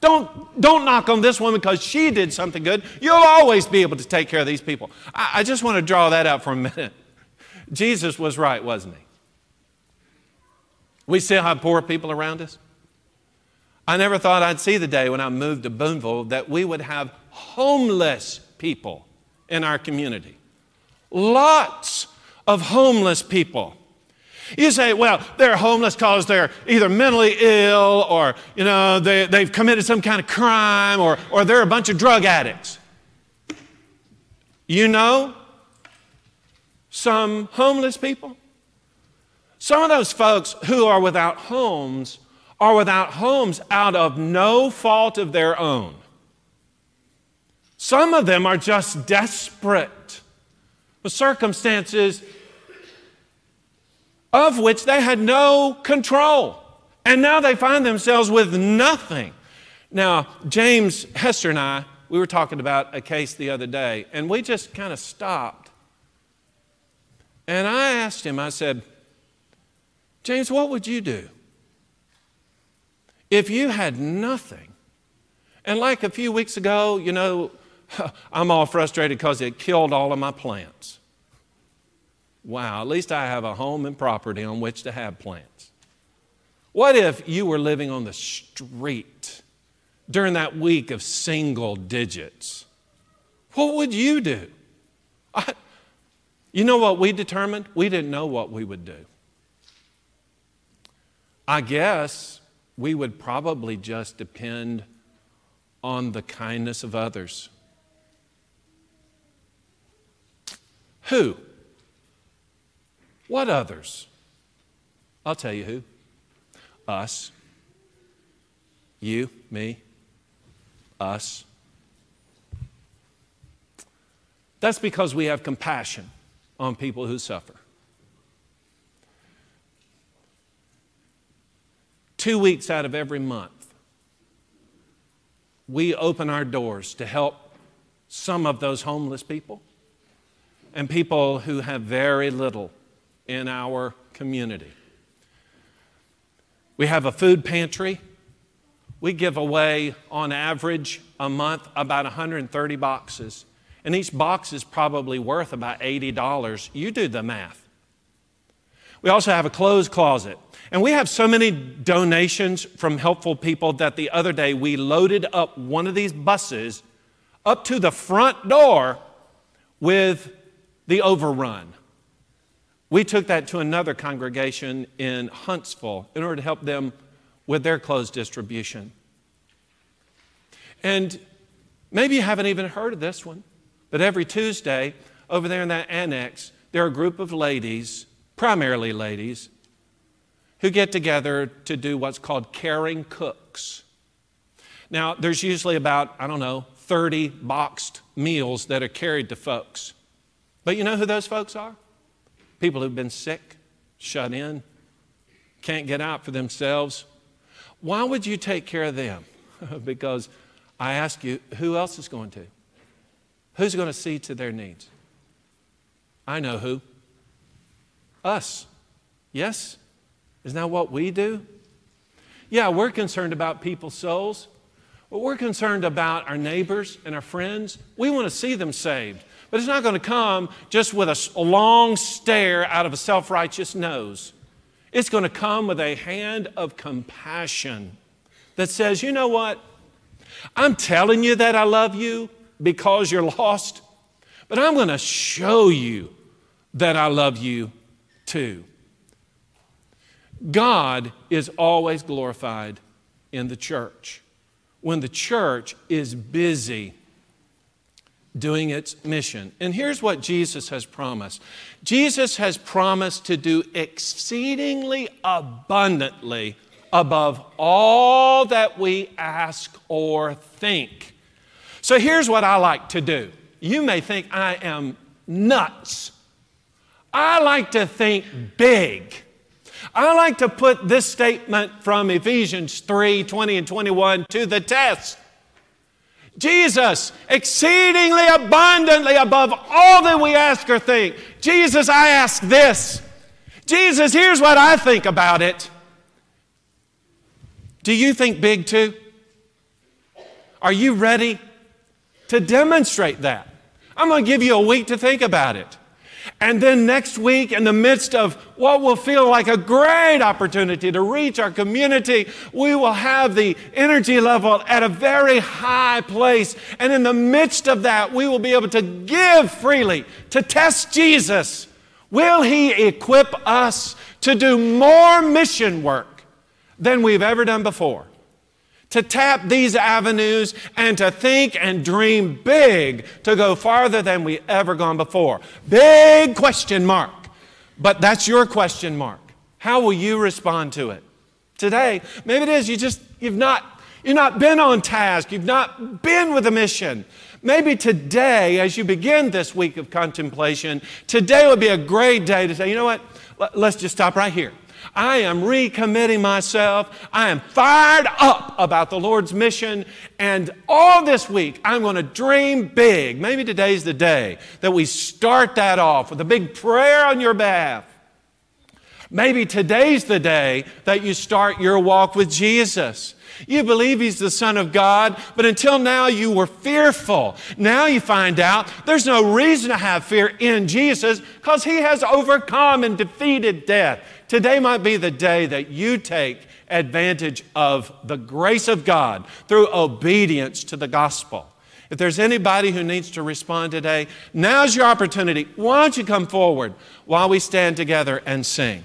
Don't, don't knock on this woman because she did something good. You'll always be able to take care of these people. I, I just want to draw that out for a minute. Jesus was right, wasn't he? We still have poor people around us. I never thought I'd see the day when I moved to Boonville that we would have homeless people in our community. Lots of homeless people. You say, well, they're homeless because they're either mentally ill or, you know, they, they've committed some kind of crime or, or they're a bunch of drug addicts. You know some homeless people? Some of those folks who are without homes are without homes out of no fault of their own. Some of them are just desperate. The circumstances of which they had no control. And now they find themselves with nothing. Now, James Hester and I, we were talking about a case the other day, and we just kind of stopped. And I asked him, I said, James, what would you do if you had nothing? And like a few weeks ago, you know, I'm all frustrated because it killed all of my plants. Wow, at least I have a home and property on which to have plants. What if you were living on the street during that week of single digits? What would you do? I, you know what we determined? We didn't know what we would do. I guess we would probably just depend on the kindness of others. Who? What others? I'll tell you who. Us. You, me, us. That's because we have compassion on people who suffer. Two weeks out of every month, we open our doors to help some of those homeless people and people who have very little in our community. We have a food pantry. We give away, on average, a month about 130 boxes. And each box is probably worth about $80. You do the math. We also have a clothes closet. And we have so many donations from helpful people that the other day we loaded up one of these buses up to the front door with the overrun. We took that to another congregation in Huntsville in order to help them with their clothes distribution. And maybe you haven't even heard of this one, but every Tuesday over there in that annex, there are a group of ladies, primarily ladies, who get together to do what's called caring cooks. Now, there's usually about, I don't know, 30 boxed meals that are carried to folks. But you know who those folks are? People who've been sick, shut in, can't get out for themselves. Why would you take care of them? because I ask you, who else is going to? Who's going to see to their needs? I know who. Us. Yes? Isn't that what we do? Yeah, we're concerned about people's souls, but we're concerned about our neighbors and our friends. We want to see them saved. But it's not going to come just with a, long stare out of a self righteous nose. It's going to come with a hand of compassion that says, you know what? I'm telling you that I love you because you're lost, but I'm going to show you that I love you too. God is always glorified in the church when the church is busy doing its mission. And here's what Jesus has promised Jesus has promised to do exceedingly abundantly above all that we ask or think. So here's what I like to do. You may think I am nuts. I like to think big. I like to put this statement from Ephesians 3 20 and 21 to the test. Jesus, exceedingly abundantly above all that we ask or think. Jesus, I ask this. Jesus, here's what I think about it. Do you think big too? Are you ready to demonstrate that? I'm going to give you a week to think about it. And then next week, in the midst of what will feel like a great opportunity to reach our community, we will have the energy level at a very high place. And in the midst of that, we will be able to give freely to test Jesus. Will He equip us to do more mission work than we've ever done before? To tap these avenues and to think and dream big to go farther than we ever gone before. Big question mark. But that's your question mark. How will you respond to it? Today, maybe it is you just you've not you've not been on task, you've not been with a mission. Maybe today, as you begin this week of contemplation, today would be a great day to say, you know what? Let's just stop right here. I am recommitting myself. I am fired up about the Lord's mission. And all this week, I'm going to dream big. Maybe today's the day that we start that off with a big prayer on your behalf. Maybe today's the day that you start your walk with Jesus. You believe He's the Son of God, but until now you were fearful. Now you find out there's no reason to have fear in Jesus because He has overcome and defeated death. Today might be the day that you take advantage of the grace of God through obedience to the gospel. If there's anybody who needs to respond today, now's your opportunity. Why don't you come forward while we stand together and sing?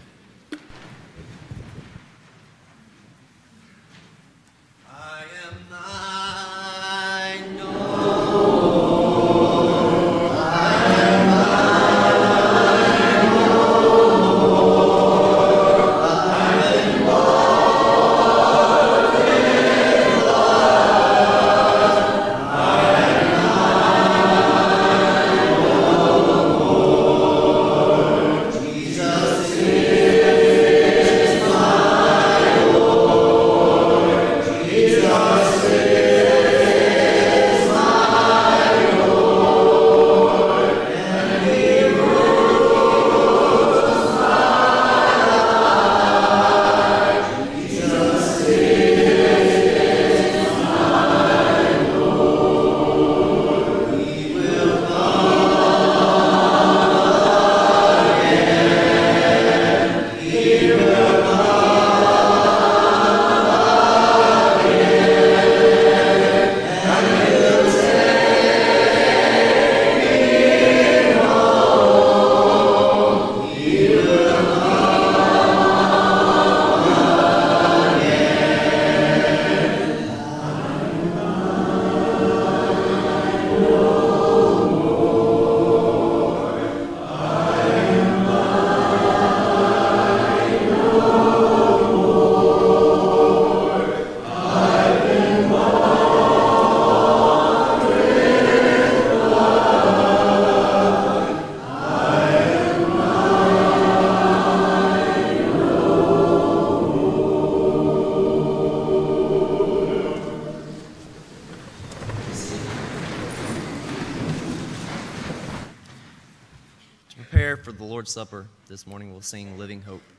Sing Living Hope.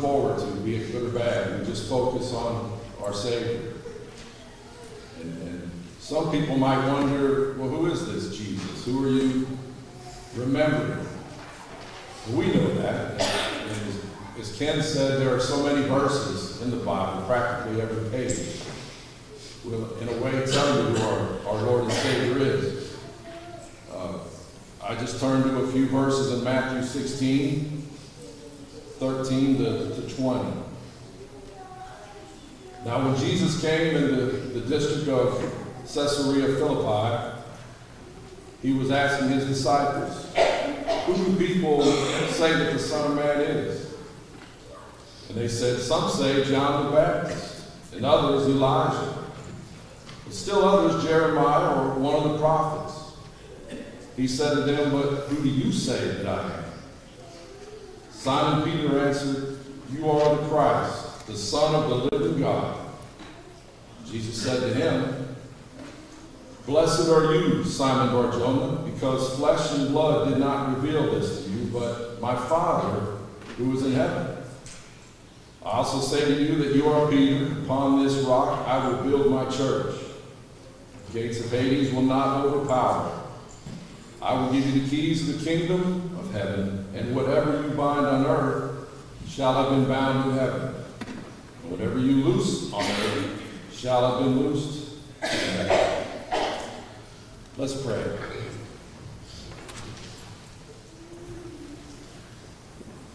Forward to, be it good or bad. We just focus on our Savior. And, and some people might wonder, well, who is this Jesus? Who are you remembering? We know that. And as, as Ken said, there are so many verses in the Bible, practically every page, will in a way tell you who our, our Lord and Savior is. Uh, I just turned to a few verses in Matthew 16, 13 to, to 20. Now, when Jesus came into the district of Caesarea Philippi, he was asking his disciples, Who do people say that the Son of Man is? And they said, Some say John the Baptist, and others Elijah, but still others Jeremiah or one of the prophets. He said to them, But who do you say that I am? Simon Peter answered, You are the Christ, the Son of the living God. Jesus said to him, Blessed are you, Simon Barjona, because flesh and blood did not reveal this to you, but my Father who is in heaven. I also say to you that you are Peter. Upon this rock I will build my church. The gates of Hades will not overpower. I will give you the keys of the kingdom of heaven, and whatever you bind on earth shall have been bound in heaven. And whatever you loose on earth shall have been loosed in heaven. Let's pray.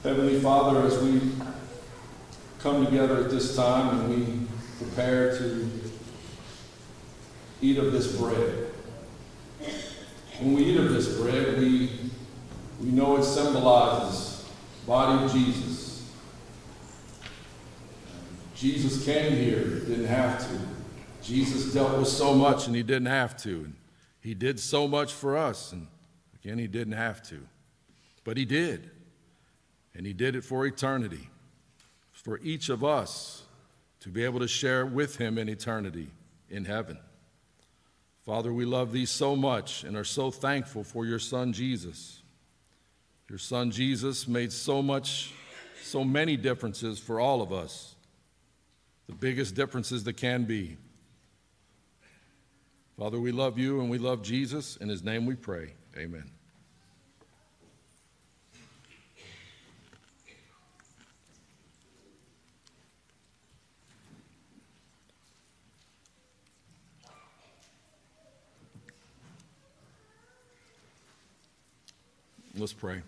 Heavenly Father, as we come together at this time and we prepare to eat of this bread, when we eat of this bread, we, we know it symbolizes the body of Jesus. Jesus came here, didn't have to. Jesus dealt with so much and he didn't have to. And he did so much for us, and again, he didn't have to. But he did. And he did it for eternity, for each of us to be able to share with him in eternity in heaven. Father, we love thee so much and are so thankful for your son Jesus. Your son Jesus made so much, so many differences for all of us, the biggest differences that can be. Father, we love you and we love Jesus. In his name we pray. Amen. Let's pray.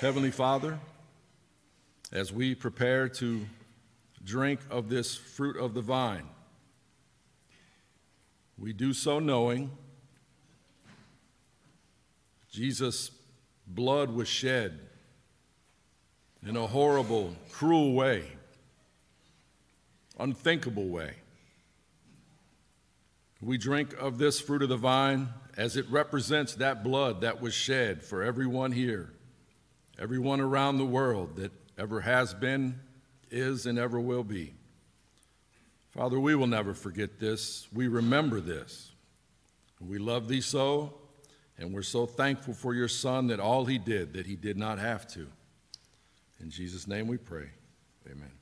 Heavenly Father, as we prepare to drink of this fruit of the vine, we do so knowing Jesus' blood was shed in a horrible, cruel way, unthinkable way. We drink of this fruit of the vine as it represents that blood that was shed for everyone here, everyone around the world that ever has been, is, and ever will be. Father, we will never forget this. We remember this. We love thee so, and we're so thankful for your son that all he did, that he did not have to. In Jesus' name we pray. Amen.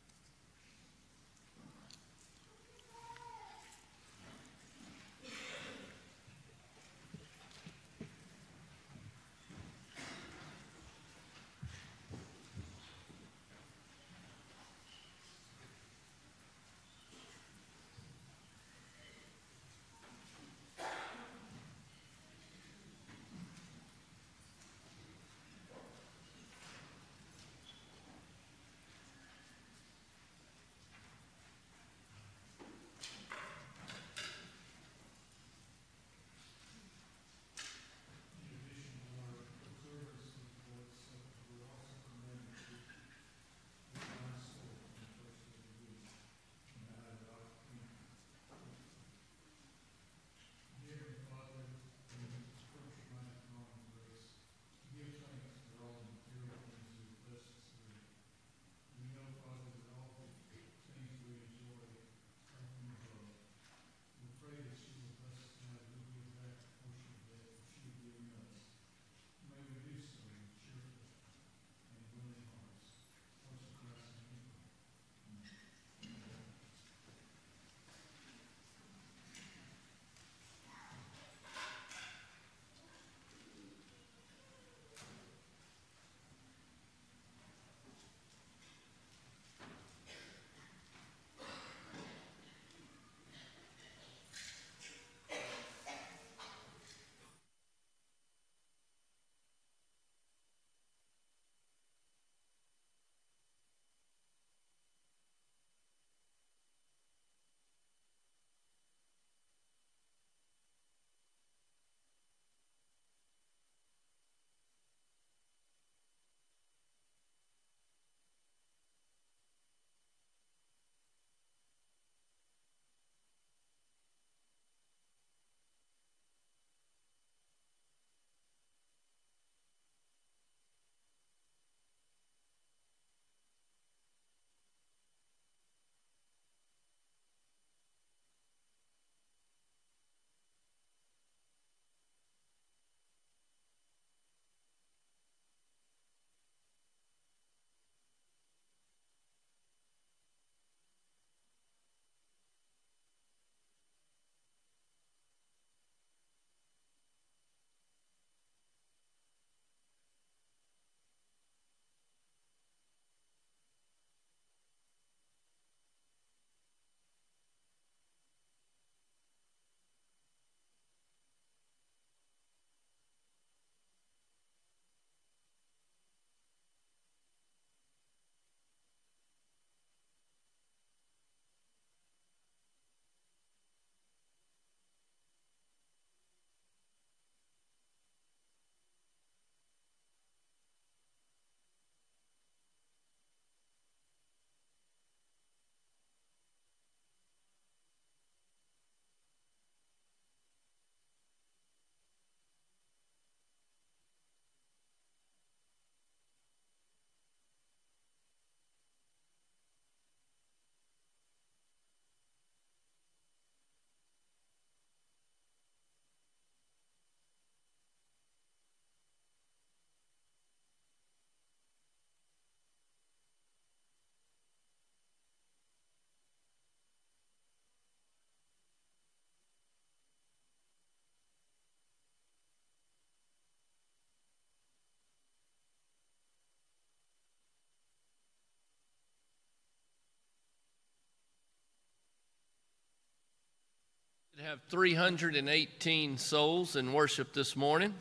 We have 318 souls in worship this morning.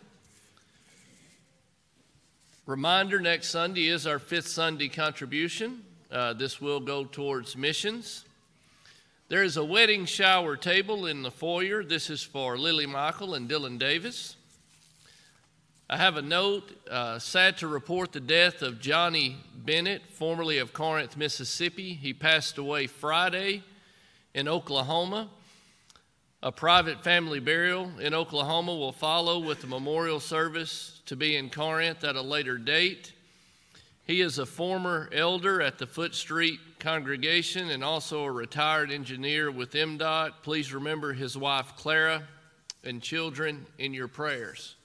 Reminder next Sunday is our fifth Sunday contribution. Uh, this will go towards missions. There is a wedding shower table in the foyer. This is for Lily Michael and Dylan Davis. I have a note uh, sad to report the death of Johnny Bennett, formerly of Corinth, Mississippi. He passed away Friday in Oklahoma. A private family burial in Oklahoma will follow with a memorial service to be in Corinth at a later date. He is a former elder at the Foote Street congregation and also a retired engineer with MDOT. Please remember his wife Clara and children in your prayers.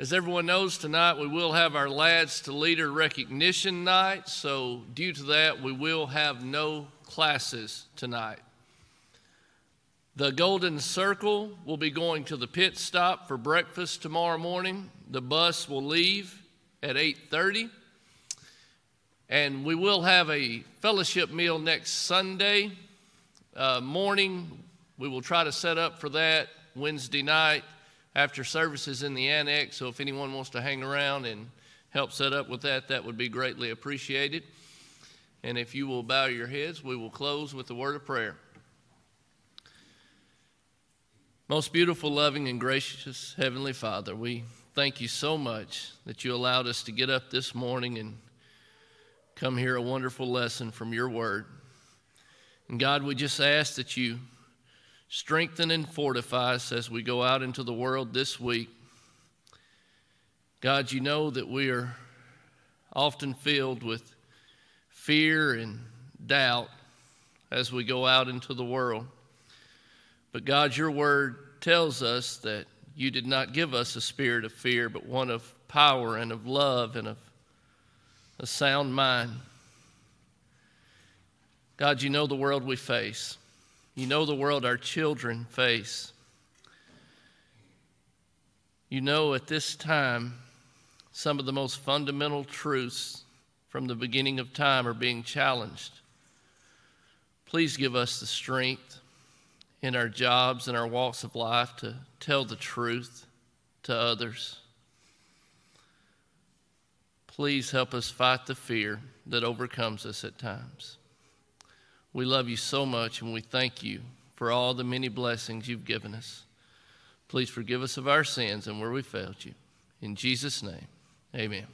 As everyone knows, tonight we will have our Lads to Leader recognition night, so due to that, we will have no classes tonight. The Golden Circle will be going to the pit stop for breakfast tomorrow morning. The bus will leave at 8:30. And we will have a fellowship meal next Sunday uh, morning. We will try to set up for that Wednesday night after services in the annex. So if anyone wants to hang around and help set up with that, that would be greatly appreciated. And if you will bow your heads, we will close with a word of prayer. Most beautiful, loving, and gracious Heavenly Father, we thank you so much that you allowed us to get up this morning and come hear a wonderful lesson from your word. And God, we just ask that you strengthen and fortify us as we go out into the world this week. God, you know that we are often filled with fear and doubt as we go out into the world. But God, your word tells us that you did not give us a spirit of fear, but one of power and of love and of a sound mind. God, you know the world we face. You know the world our children face. You know at this time some of the most fundamental truths from the beginning of time are being challenged. Please give us the strength in our jobs and our walks of life to tell the truth to others. Please help us fight the fear that overcomes us at times. We love you so much and we thank you for all the many blessings you've given us. Please forgive us of our sins and where we failed you. In Jesus' name, amen.